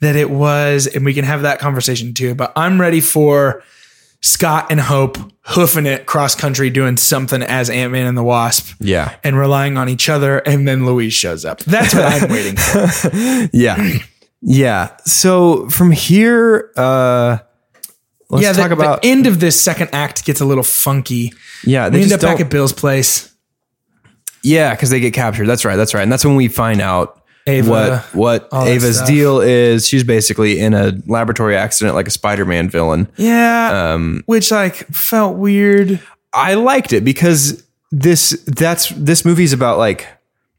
that it was, and we can have that conversation too. But I'm ready for Scott and Hope hoofing it cross country, doing something as Ant Man and the Wasp. Yeah. And relying on each other, and then Louise shows up. That's what I'm waiting for. Yeah. yeah. So from here, uh, let's yeah, the, talk about the end of this second act gets a little funky. yeah. They We end up back at Bill's place. Yeah, because they get captured. That's right. That's right. And that's when we find out Ava, what what all that Ava's stuff. deal is. She's basically in a laboratory accident, like a Spider-Man villain. Yeah, Um, which like felt weird. I liked it because this that's this movie's about like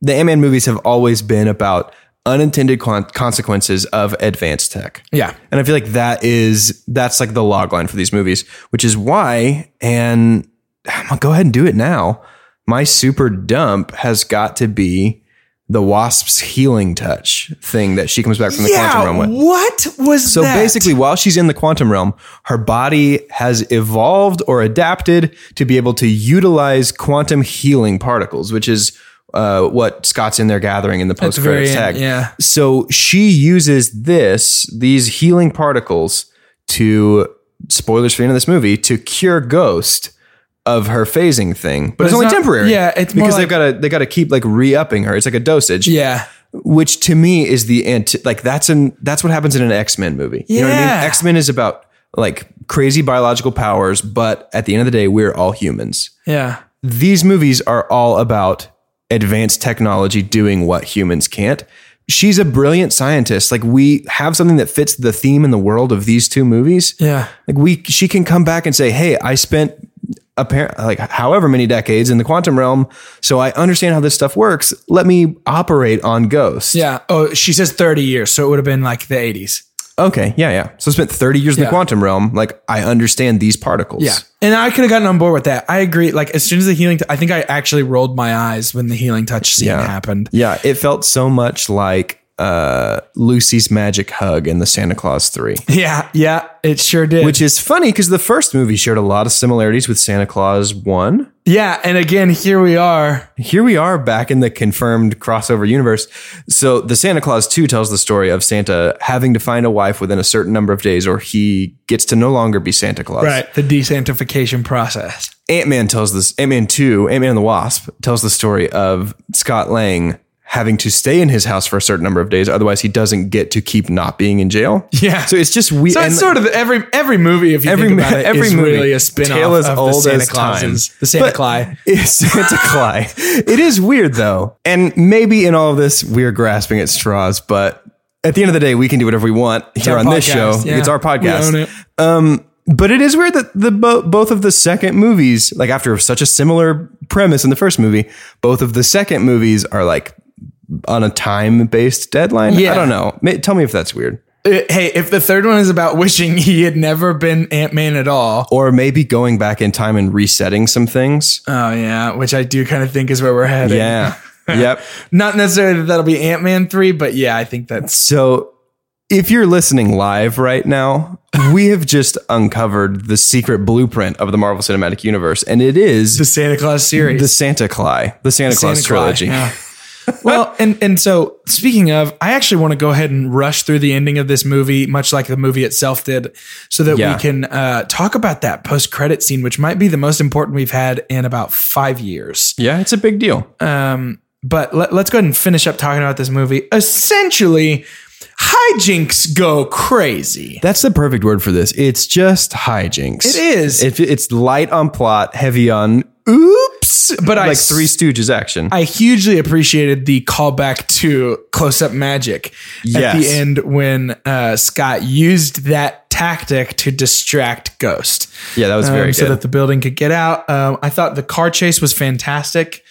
the Ant-Man movies have always been about unintended con- consequences of advanced tech. Yeah, And I feel like that is that's like the log line for these movies, which is why, and I'm gonna go ahead and do it now. My super dump has got to be the wasp's healing touch thing that she comes back from the quantum realm with. what was So that? basically, while she's in the quantum realm, her body has evolved or adapted to be able to utilize quantum healing particles, which is uh, what Scott's in there gathering in the post credits tag. yeah. So she uses this, these healing particles, to spoilers for the end of this movie, to cure Ghost of her phasing thing, but, it's, it's only not- temporary. yeah, it's because like- they've got to they got to keep like re-upping her. It's like a dosage yeah, which to me is the anti- like that's an that's what happens in an X-Men movie. You know what I Yeah. mean? X-Men is about like crazy biological powers, but at the end of the day, we're all humans. yeah, These movies are all about advanced technology doing what humans can't. She's a brilliant scientist. Like we have something that fits the theme in the world of these two movies. yeah. Like we, she can come back and say, "Hey, I spent apparent like however many decades in the quantum realm, so I understand how this stuff works. Let me operate on ghosts Yeah. Oh, she says 30 years, so it would have been like the 80s. Okay, yeah, yeah. So I spent 30 years in Yeah. the quantum realm. Like I understand these particles. Yeah. And I could have gotten on board with that. I agree. Like as soon as the healing, I think I actually rolled my eyes when the healing touch scene Yeah. happened. Yeah, it felt so much like uh Lucy's magic hug in the Santa Clause 3. Yeah. Yeah. It sure did. Which is funny because the first movie shared a lot of similarities with Santa Clause 1. yeah. And again, here we are. Here we are back in the confirmed crossover universe. So the Santa Clause 2 tells the story of Santa having to find a wife within a certain number of days or he gets to no longer be Santa Claus. Right. The desanctification process. Ant Man tells this. Ant Man Two, Ant Man and the Wasp tells the story of Scott Lang having to stay in his house for a certain number of days, otherwise he doesn't get to keep not being in jail. Yeah. So it's just weird. So it's sort of every every movie, if you Every think about it, every movie is movie, really a spin off as of old the Santa as time. Clauses, the Santa Claus. It's Santa Claus. It is weird though, and maybe in all of this we're grasping at straws, but. At the end of the day, we can do whatever we want here our on this show. Yeah. It's our podcast. it. Um, but it is weird that the bo- both of the second movies, like after such a similar premise in the first movie, both of the second movies are like on a time based deadline. Yeah. I don't know. Ma- Tell me if that's weird. Uh, Hey, if the third one is about wishing he had never been Ant Man at all, Or maybe going back in time and resetting some things. oh yeah, which I do kind of think is where we're headed. Yeah. yep. Not necessarily that that'll be Ant Man three, but yeah, I think that's So if you're listening live right now, we have just uncovered the secret blueprint of the Marvel Cinematic Universe, and it is the Santa Claus series. the Santa Claus, the Santa, Claus Santa Claus, trilogy. yeah. well, and and so speaking of, I actually want to go ahead and rush through the ending of this movie, much like the movie itself did, so that Yeah. we can uh, talk about that post credit scene, which might be the most important we've had in about five years. Yeah, it's a big deal. Um, but let, let's go ahead and finish up talking about this movie. Essentially, hijinks go crazy. That's the perfect word for this. It's just hijinks. It is. It, it's light on plot, heavy on oops, But I like s- Three Stooges action. I hugely appreciated the callback to close up magic at the end when uh, Scott used that tactic to distract Ghost. yeah, that was very um, good. so that the building could get out. Um, I thought the car chase was fantastic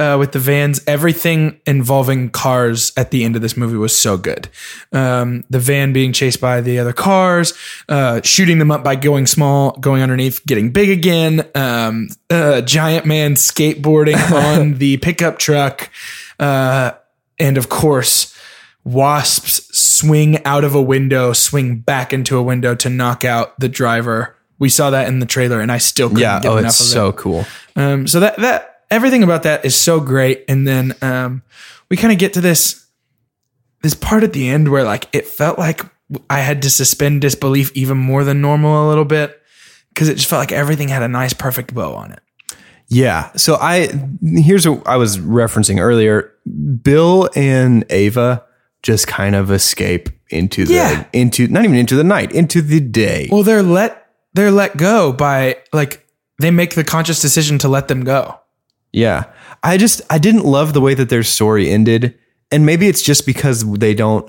uh, with the vans. Everything involving cars at the end of this movie was so good. Um, the van being chased by the other cars, uh, shooting them up by going small, going underneath, getting big again. Um, uh, giant man skateboarding on the pickup truck, uh, and of course. Wasps swing out of a window, swing back into a window to knock out the driver. We saw that in the trailer, and I still couldn't yeah, get oh, enough it's of so it. cool. Um, so that that everything about that is so great, and then um, we kind of get to this this part at the end where like it felt like I had to suspend disbelief even more than normal a little bit because it just felt like everything had a nice, perfect bow on it. Yeah. So I here's what I was referencing earlier. Bill and Ava just kind of escape into the Yeah. into not even into the night, into the day. Well, they're let they're let go by like they make the conscious decision to let them go. Yeah. I just I didn't love the way that their story ended. And maybe it's just because they don't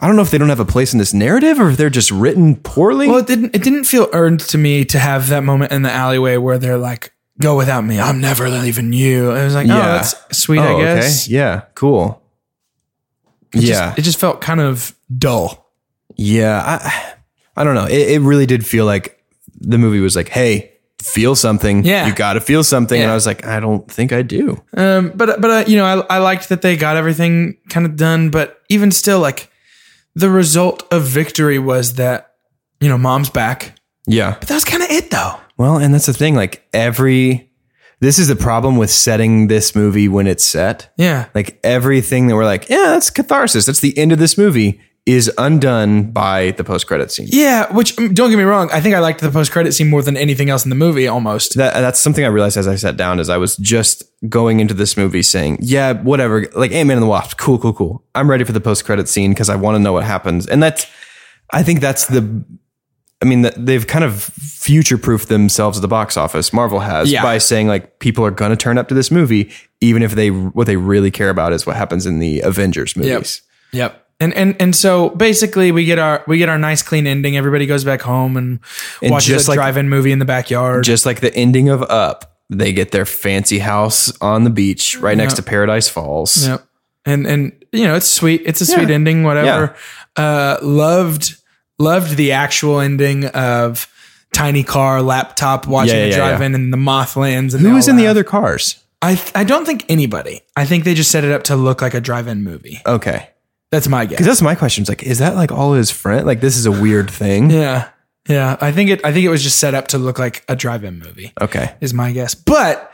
I don't know if they don't have a place in this narrative or if they're just written poorly. Well, it didn't it didn't feel earned to me to have that moment in the alleyway where they're like, "Go without me, I'm never leaving you." It was like, "Oh, that's sweet, I Oh, guess." Okay. Yeah, cool. It just- yeah. it just felt kind of dull. yeah. I I don't know. It, it really did feel like the movie was like, hey, feel something. Yeah. You gotta feel something. And I was like, I don't think I do. Um, but but uh, you know, I I liked that they got everything kind of done. But even still, like the result of victory was that you know, mom's back. Yeah. But that was kind of it, though. Well, and that's the thing. Like every this is the problem with setting this movie when it's set. Yeah. Like everything that we're like, yeah, that's catharsis. That's the end of this movie is undone by the post credit scene. Yeah, which um, don't get me wrong, I think I liked the post credit scene more than anything else in the movie almost. That, that's something I realized as I sat down is I was just going into this movie saying, yeah, whatever, like Ant-Man and the Wasp, cool, cool, cool. I'm ready for the post-credit scene because I want to know what happens. And that's, I think that's the, I mean, they've kind of future-proofed themselves at the box office. Marvel has Yeah. by saying like people are going to turn up to this movie, even if they what they really care about is what happens in the Avengers movies. Yep. And and and so basically we get our we get our nice clean ending. Everybody goes back home and, And watches just a like- drive-in movie in the backyard. Just like the ending of Up, they get their fancy house on the beach right next to Paradise Falls. Yep. And and you know, it's sweet. It's a sweet ending, whatever. Uh loved loved the actual ending of tiny car laptop watching Yeah, a yeah, drive-in and the moth lands and Who was in the other cars? I I don't think anybody. I think they just set it up to look like a drive-in movie. Okay. That's my guess. Because that's my question. It's like, is that like all his friend? Like, this is a weird thing. Yeah. Yeah. I think it I think it was just set up to look like a drive-in movie. Okay. Is my guess. But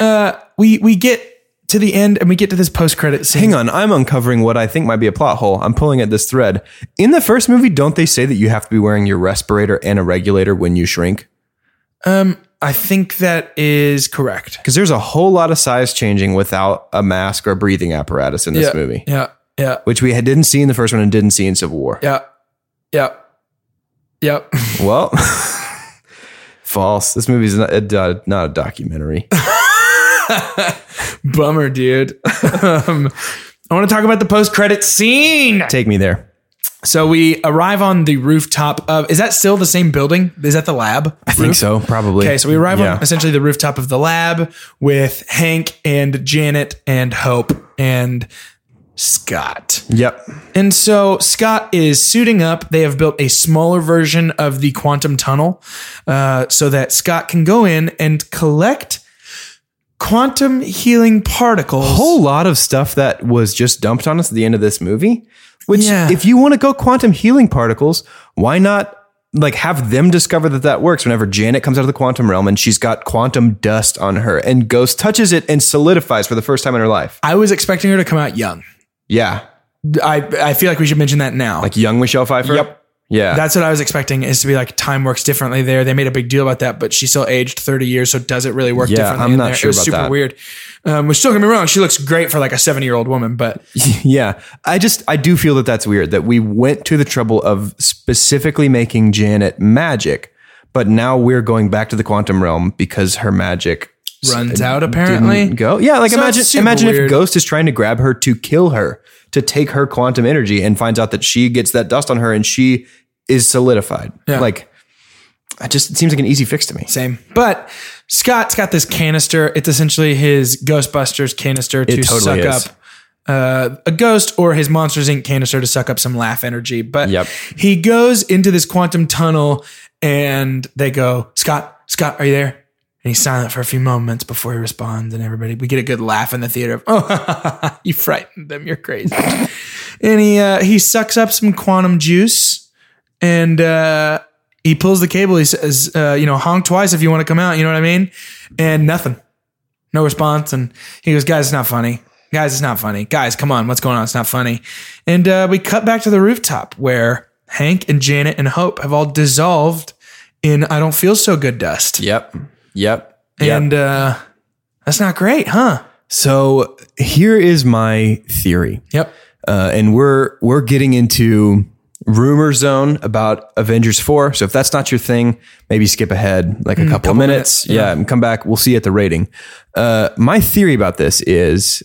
uh we we get to the end and we get to this post-credit scene. Hang on. I'm uncovering what I think might be a plot hole. I'm pulling at this thread. In the first movie, don't they say that you have to be wearing your respirator and a regulator when you shrink? Um I think that is correct. Because there's a whole lot of size changing without a mask or breathing apparatus in this yeah, movie, Yeah. Yeah. which we had, didn't see in the first one and didn't see in Civil War. Yeah. Yep. Yep. Well, false. This movie's not a, not a documentary. Bummer, dude. um, I want to talk about the post-credit scene. Take me there. So we arrive on the rooftop of is that still the same building? Is that the lab? I think so, probably. Okay, so we arrive Yeah. on essentially the rooftop of the lab with Hank and Janet and Hope and Scott. Yep. And so Scott is suiting up. They have built a smaller version of the quantum tunnel uh, so that Scott can go in and collect quantum healing particles. A whole lot of stuff that was just dumped on us at the end of this movie. Which, Yeah. if you want to go quantum healing particles, why not like have them discover that that works? Whenever Janet comes out of the quantum realm and she's got quantum dust on her, and Ghost touches it and solidifies for the first time in her life. I was expecting her to come out young. Yeah, I I feel like we should mention that now. like young Michelle Pfeiffer. Yep. Yeah, That's what I was expecting is to be like time works differently there. They made a big deal about that, but she still aged 30 years, so does it really work Yeah, differently? I'm not there? sure it was super that. weird. Um, which don't get me wrong, she looks great for like a 70 year old woman, but yeah. I just I do feel that that's weird that we went to the trouble of specifically making Janet magic, but now we're going back to the quantum realm because her magic runs out apparently. go. Yeah, like So imagine imagine if. Ghost is trying to grab her to kill her, to take her quantum energy and finds out that she gets that dust on her and she is solidified. Yeah. Like it just it seems like an easy fix to me. Same. But Scott's got this canister. It's essentially his Ghostbusters canister to totally suck is. up uh, a ghost or his Monsters Inc. canister to suck up some laugh energy. But Yep. he goes into this quantum tunnel and they go, Scott, Scott, are you there? And he's silent for a few moments before he responds, and everybody we get a good laugh in the theater. Of, oh, you frightened them. You're crazy. and he uh, he sucks up some quantum juice, and uh, he pulls the cable. He says, uh, "You know, honk twice if you want to come out." You know what I mean? And nothing, no response. And he goes, "Guys, it's not funny. Guys, it's not funny. Guys, come on, what's going on? It's not funny." And uh, we cut back to the rooftop where Hank and Janet and Hope have all dissolved in I Don't Feel So Good Dust. Yep. Yep. And uh, that's not great, huh? So here is my theory. Yep. Uh, and we're we're getting into rumor zone about Avengers 4. So if that's not your thing, maybe skip ahead like a couple, of Mm, minutes. minutes, yeah. and come back. We'll see you at the rating. Uh, my theory about this is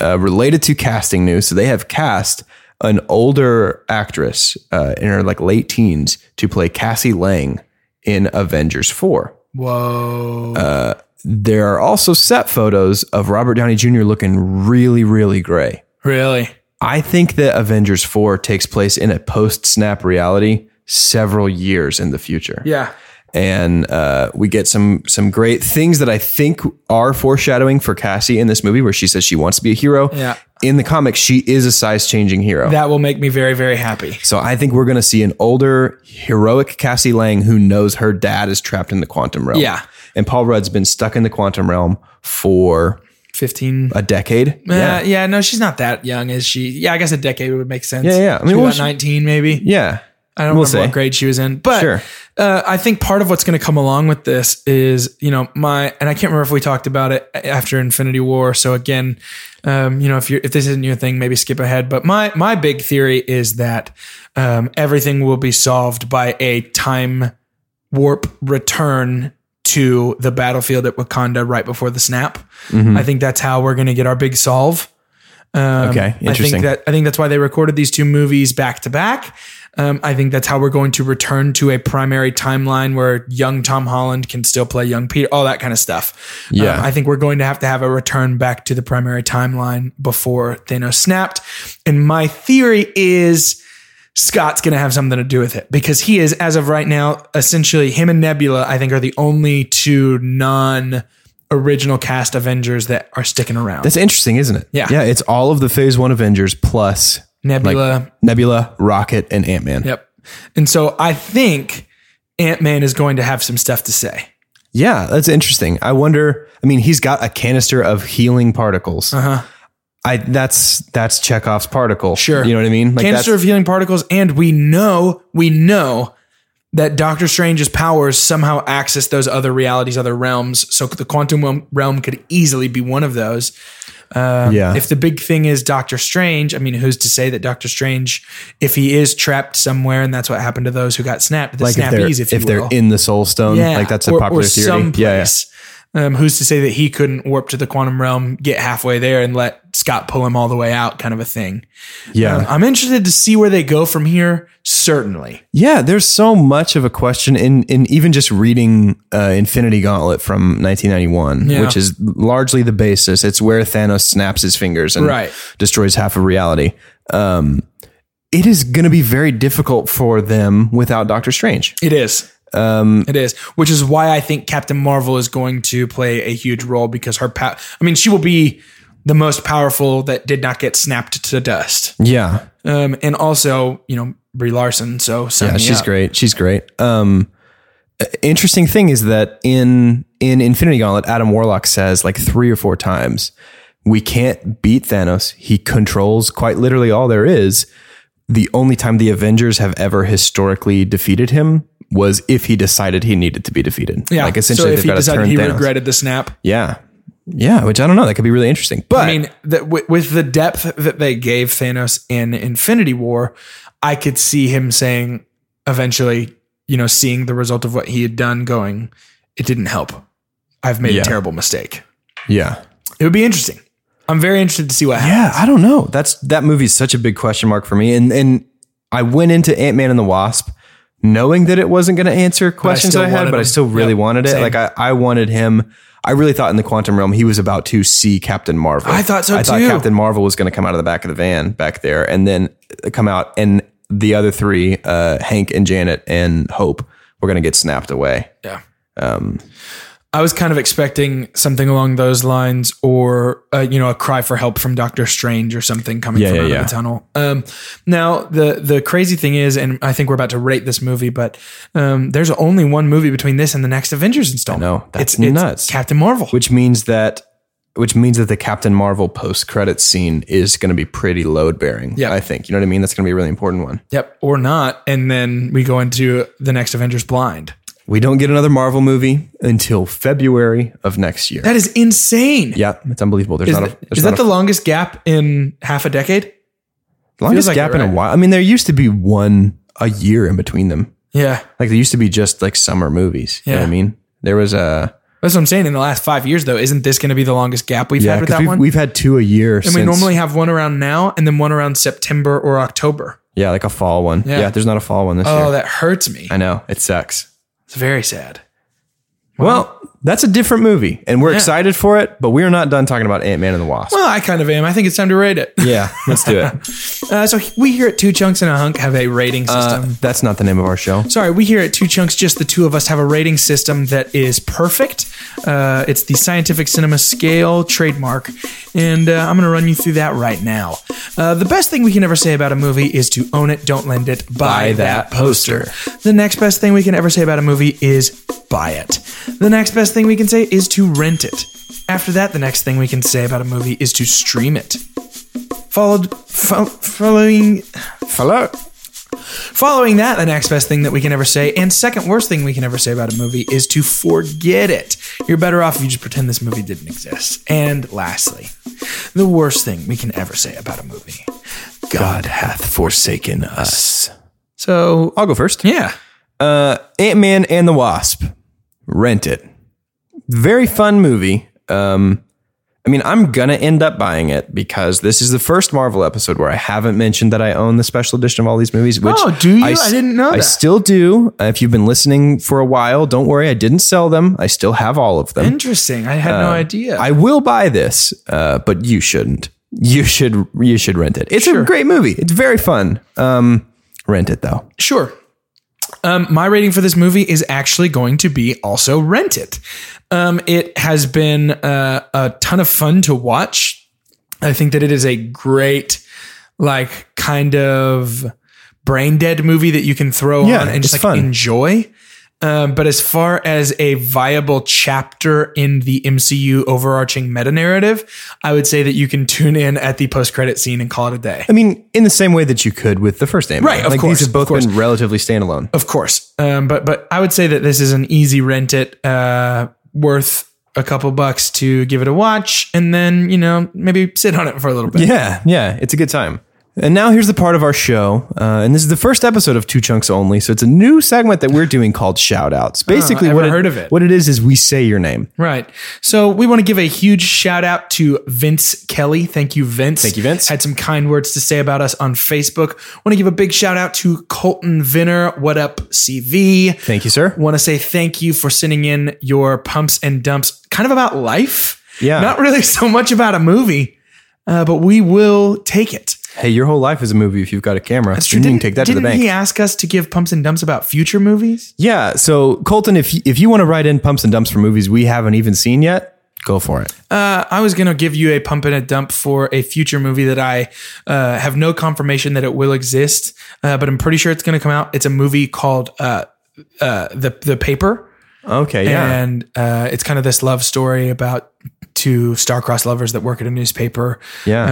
uh, related to casting news. So they have cast an older actress uh, in her like late teens to play Cassie Lang in Avengers 4. Whoa. Uh, there are also set photos of Robert Downey Jr. looking really, really gray. really? I think that Avengers 4 takes place in a post snap reality several years in the future. Yeah. And uh, we get some some great things that I think are foreshadowing for Cassie in this movie, where she says she wants to be a hero. Yeah. In the comics, she is a size changing hero. That will make me very, very happy. so I think we're going to see an older, heroic Cassie Lang who knows her dad is trapped in the quantum realm. Yeah. And Paul Rudd's been stuck in the quantum realm for 15. a decade. yeah. yeah, no, she's not that young, is she? Yeah, I guess a decade would make sense. Yeah, yeah. I mean, well, about she- 19 maybe. Yeah. I don't We'll remember say. what grade she was in, but Sure. uh, I think part of what's going to come along with this is, you know, my and I can't remember if we talked about it after Infinity War. So again, um, you know, if you're if this isn't your thing, maybe skip ahead. But my my big theory is that um, everything will be solved by a time warp return to the battlefield at Wakanda right before the snap. Mm-hmm. I think that's how we're going to get our big solve. Um, Okay, I think that I think that's why they recorded these two movies back to back. Um, I think that's how we're going to return to a primary timeline where young Tom Holland can still play young Peter, all that kind of stuff. Yeah. Um, I think we're going to have to have a return back to the primary timeline before Thanos snapped. And my theory is Scott's going to have something to do with it because he is, as of right now, essentially him and Nebula, I think, are the only two non original cast Avengers that are sticking around. That's interesting, isn't it? Yeah. Yeah. It's all of the phase one Avengers plus Nebula. like Nebula, Rocket, and Ant Man. Yep. And so I think Ant Man is going to have some stuff to say. Yeah, that's interesting. I wonder. I mean, he's got a canister of healing particles. Uh-huh. I that's that's Chekhov's particle. Sure. you know what I mean. Like Canister of healing particles, and we know, we know that Doctor Strange's powers somehow access those other realities, other realms. So the quantum realm could easily be one of those. Um, yeah. If the big thing is Doctor Strange, I mean, who's to say that Doctor Strange, if he is trapped somewhere, and that's what happened to those who got snapped, the like if they're snappies, if, if, they're in the Soul Stone, like that's a or- popular or theory. someplace. Yeah, yeah. Um, who's to say that he couldn't warp to the quantum realm, get halfway there, and let Scott pull him all the way out, kind of a thing? yeah. Um, I'm interested to see where they go from here. Certainly, Yeah, there's so much of a question in in even just reading uh, Infinity Gauntlet from 1991, Yeah. which is largely the basis. It's where Thanos snaps his fingers and Right. destroys half of reality. Um, it is going to be very difficult for them without Doctor Strange. it is. Um, it is, which is why I think Captain Marvel is going to play a huge role because her power. I mean, she will be the most powerful that did not get snapped to dust. Yeah, Um, and also, you know, Brie Larson. So yeah, she's up. great. She's great. Um, interesting thing is that in in Infinity Gauntlet, Adam Warlock says like three or four times, "We can't beat Thanos. He controls quite literally all there is." The only time the Avengers have ever historically defeated him was if he decided he needed to be defeated. Yeah. like essentially so if he got decided he Thanos. regretted the snap, yeah, yeah, which I don't know. That could be really interesting. But I mean, that with, with the depth that they gave Thanos in Infinity War, I could see him saying eventually, you know, seeing the result of what he had done, going, it didn't help. I've made Yeah. a terrible mistake. yeah, It would be interesting. I'm very interested to see what happens. Yeah, I don't know. That's that movie's such a big question mark for me. And and I went into Ant Man and the Wasp knowing that it wasn't going to answer questions that I had, but I still really Yep, wanted it. same. Like I, I wanted him. I really thought in the quantum realm he was about to see Captain Marvel. I thought so too. I thought. Captain Marvel was going to come out of the back of the van back there and then come out, and the other three, uh, Hank and Janet and Hope, were going to get snapped away. Yeah. I was kind of expecting something along those lines, or uh, you know, a cry for help from Doctor Strange or something coming Yeah, from yeah, out yeah. of the tunnel. Um, now, the the crazy thing is, and I think we're about to rate this movie, but um, there's only one movie between this and the next Avengers installment. No, That's it's, it's nuts. Captain Marvel. which means that which means that the Captain Marvel post credit scene is going to be pretty load bearing. Yeah. I think you know what I mean. That's going to be a really important one. yep, or not, and then we go into the next Avengers blind. We don't get another Marvel movie until February of next year. That is insane. yeah, it's unbelievable. There's Is, not a, that- there's is not that a the longest gap in half a decade? longest like gap it, in a while. I mean, there used to be one a year in between them. Yeah. Like there used to be just like summer movies. You know what Yeah. I mean? There was a That's what I'm saying. In the last five years, though, isn't this going to be the longest gap we've yeah, had with that we've, one? we've had two a year. and since, we normally have one around now and then one around September or October. yeah, like a fall one. Yeah. Yeah, there's not a fall one this Oh, year. Oh, that hurts me. I know it sucks. It's very sad. Well, that's a different movie, and we're Yeah. excited for it. But we are not done talking about Ant Man and the Wasp. Well, I kind of am. I think it's time to rate it. yeah, let's do it. Uh, so we here at Two Chunks and a Hunk have a rating system. Uh, that's not the name of our show. Sorry, we here at Two Chunks, just the two of us, have a rating system that is perfect. Uh, it's the Scientific Cinema Scale trademark, and uh, I'm going to run you through that right now. Uh, the best thing we can ever say about a movie is to own it, don't lend it, buy, that poster. The next best thing we can ever say about a movie is buy it. The next best thing we can say is to rent it. After that, the next thing we can say about a movie is to stream it. Followed, fo- following Hello. Following that, the next best thing that we can ever say, and second worst thing we can ever say about a movie, is to forget it. You're better off if you just pretend this movie didn't exist. And lastly, the worst thing we can ever say about a movie God hath forsaken us. So, I'll go first. yeah. Uh, Ant Man and the Wasp. Rent it. Very fun movie. Um, I mean, I'm gonna end up buying it because this is the first Marvel episode where I haven't mentioned that I own the special edition of all these movies. Which Oh, do you? s- I didn't know I that. still do. Uh, if you've been listening for a while, don't worry. I didn't sell them. I still have all of them. Interesting. I had no idea. I will buy this, uh, but you shouldn't. You should. You should rent it. It's a great movie. It's very fun. Um, rent it though. Sure. Um, my rating for this movie is actually going to be also Rent It. Um, it has been uh, a ton of fun to watch. I think that it is a great, like, kind of brain dead movie that you can throw Yeah, on and just like fun. enjoy. Um, but as far as a viable chapter in the MCU overarching meta narrative, I would say that you can tune in at the post credit scene and call it a day. I mean, in the same way that you could with the first Ant-Man. Right, of like course, these have both been relatively standalone. Of course. Um, but but I would say that this is an easy rent it, uh, worth a couple bucks to give it a watch, and then you know maybe sit on it for a little bit. Yeah, yeah, it's a good time. And now here's the part of our show, uh, and this is the first episode of Two Chunks Only. So it's a new segment that we're doing called Shout Outs. Basically, ever what heard of it. What it is is we say your name. Right. So we want to give a huge shout out to Vince Kelly. Thank you, Vince. Thank you, Vince. Had some kind words to say about us on Facebook. Want to give a big shout out to Colton Vinner. What up, CV? Thank you, sir. Want to say thank you for sending in your pumps and dumps, kind of about life. Yeah. Not really so much about a movie, uh, but we will take it. Hey, your whole life is a movie if you've got a camera. That's Then you can take that to the didn't bank. he ask us to give pumps and dumps about future movies? Yeah. So Colton, if if you want to write in pumps and dumps for movies we haven't even seen yet, go for it. Uh, I was going to give you a pump and a dump for a future movie that I uh, have no confirmation that it will exist, uh, but I'm pretty sure it's going to come out. It's a movie called uh, uh, the the Paper, Okay. Yeah. and uh, it's kind of this love story about two star-crossed lovers that work at a newspaper. Yeah.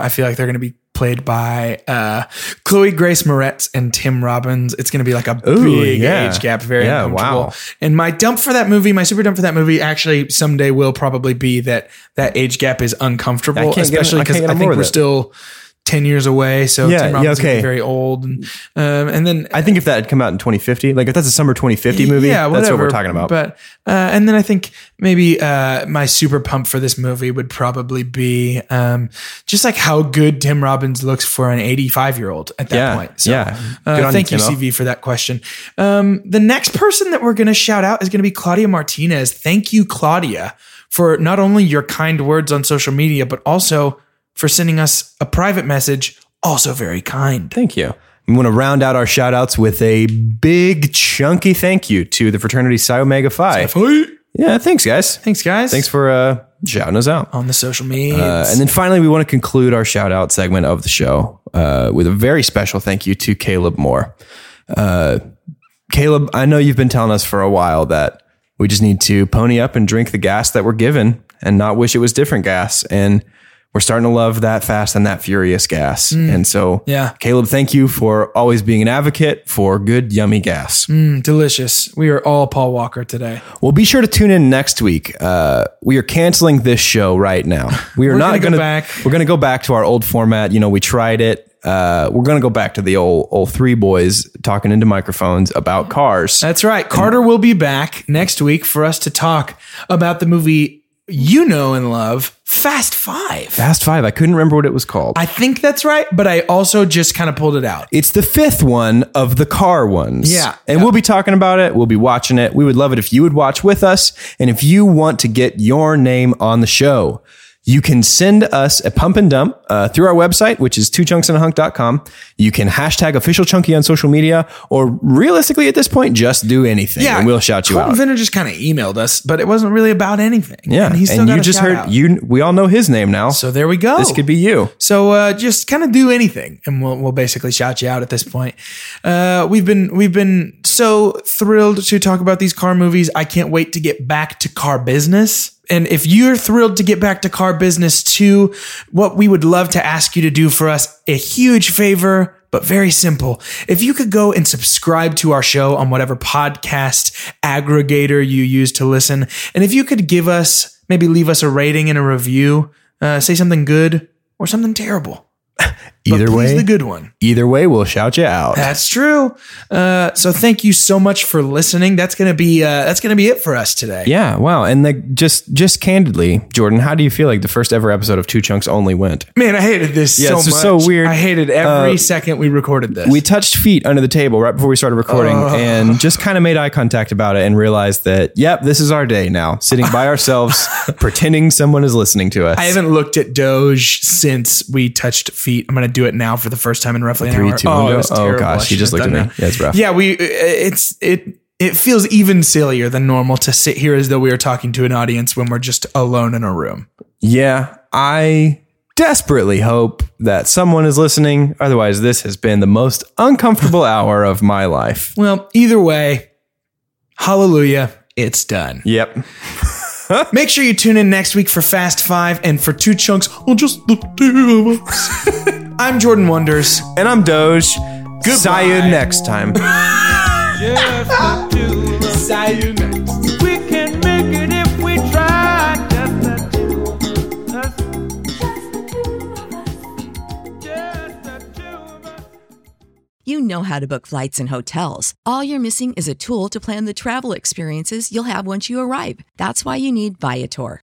uh, I feel like they're going to be played by uh, Chloe Grace Moretz and Tim Robbins. It's going to be like a Ooh, big yeah. age gap, very Yeah, uncomfortable. wow. And my dump for that movie, my super dump for that movie, actually someday will probably be that that age gap is uncomfortable, I especially I because I, on think we're it. still. 10 years away so Yeah, Tim yeah, Robbins is okay. very old and um, and then I think if that had come out in 2050, like if that's a summer 2050 movie, yeah, that's what we're talking about. But uh, and then I think maybe uh, my super pump for this movie would probably be um, just like how good Tim Robbins looks for an 85 year old at that Yeah, point. So, yeah. Uh, thank you, you, CV, for that question. Um, the next person that we're going to shout out is going to be Claudia Martinez. Thank you, Claudia, for not only your kind words on social media, but also for sending us a private message. Also very kind. Thank you. We want to round out our shout outs with a big chunky thank you to the fraternity Psi Omega Phi. Yeah, thanks guys. Thanks, guys. Thanks for uh, shouting us out. on the social media. Uh, and then finally, we want to conclude our shout out segment of the show uh, with a very special thank you to Caleb Moore. Uh, Caleb, I know you've been telling us for a while that we just need to pony up and drink the gas that we're given and not wish it was different gas. And we're starting to love that fast and that furious gas. And so, Yeah. Caleb, thank you for always being an advocate for good, yummy gas. Mm, delicious. We are all Paul Walker today. Well, be sure to tune in next week. Uh, we are canceling this show right now. We are not gonna go back. We're going to go back to our old format. You know, we tried it. Uh, we're going to go back to the old old three boys talking into microphones about cars. That's right. Carter will be back next week for us to talk about the movie you know and love, Fast Five. Fast Five. I couldn't remember what it was called. I think that's right, but I also just kind of pulled it out. It's the fifth one of the car ones. Yeah. And Yeah. we'll be talking about it. We'll be watching it. We would love it if you would watch with us. And if you want to get your name on the show, you can send us a pump and dump uh, through our website, which is twochunksinahunk.com. You can hashtag official chunky on social media, or realistically at this point, just do anything and we'll shout you Colton out. Vinner just kind of emailed us, but it wasn't really about anything. Yeah. and, he's and you just heard, out. you. we all know his name now. So there we go. this could be you. So uh, just kind of do anything, and we'll we'll basically shout you out at this point. Uh, we've been we've been so thrilled to talk about these car movies. I can't wait to get back to car business. And if you're thrilled to get back to car business too, what we would love to ask you to do for us a huge favor. But very simple. If you could go and subscribe to our show on whatever podcast aggregator you use to listen, and if you could give us, maybe leave us a rating and a review, uh, say something good or something terrible. Either way, the good one. either way, we'll shout you out. That's true. Uh, so thank you so much for listening. That's gonna be uh, that's gonna be it for us today. Yeah, wow. And like just just candidly, Jordan, how do you feel like the first ever episode of Two Chunks only went? Man, I hated this Yeah, so it's much. so weird. I hated every Uh, second we recorded this. We touched feet under the table right before we started recording and just kind of made eye contact about it and realized that, yep, this is our day now, sitting by ourselves, pretending someone is listening to us. I haven't looked at Doge since we touched feet. I'm gonna do it now for the first time in roughly an Three, hour. two, oh, Oh, terrible. gosh, you just looked at me. Yeah, it's rough. Yeah, we it's it it feels even sillier than normal to sit here as though we are talking to an audience when we're just alone in a room. Yeah, I desperately hope that someone is listening. Otherwise, this has been the most uncomfortable hour of my life. Well, either way, hallelujah, it's done. Yep. Make sure you tune in next week for Fast Five and for two chunks. Well, just the two of us. I'm Jordan Wonders. And I'm Doge. Goodbye. See you next time. Just the two of us. We can make it if we try. Just the two of us. Just the two of us. You know how to book flights and hotels. All you're missing is a tool to plan the travel experiences you'll have once you arrive. That's why you need Viator.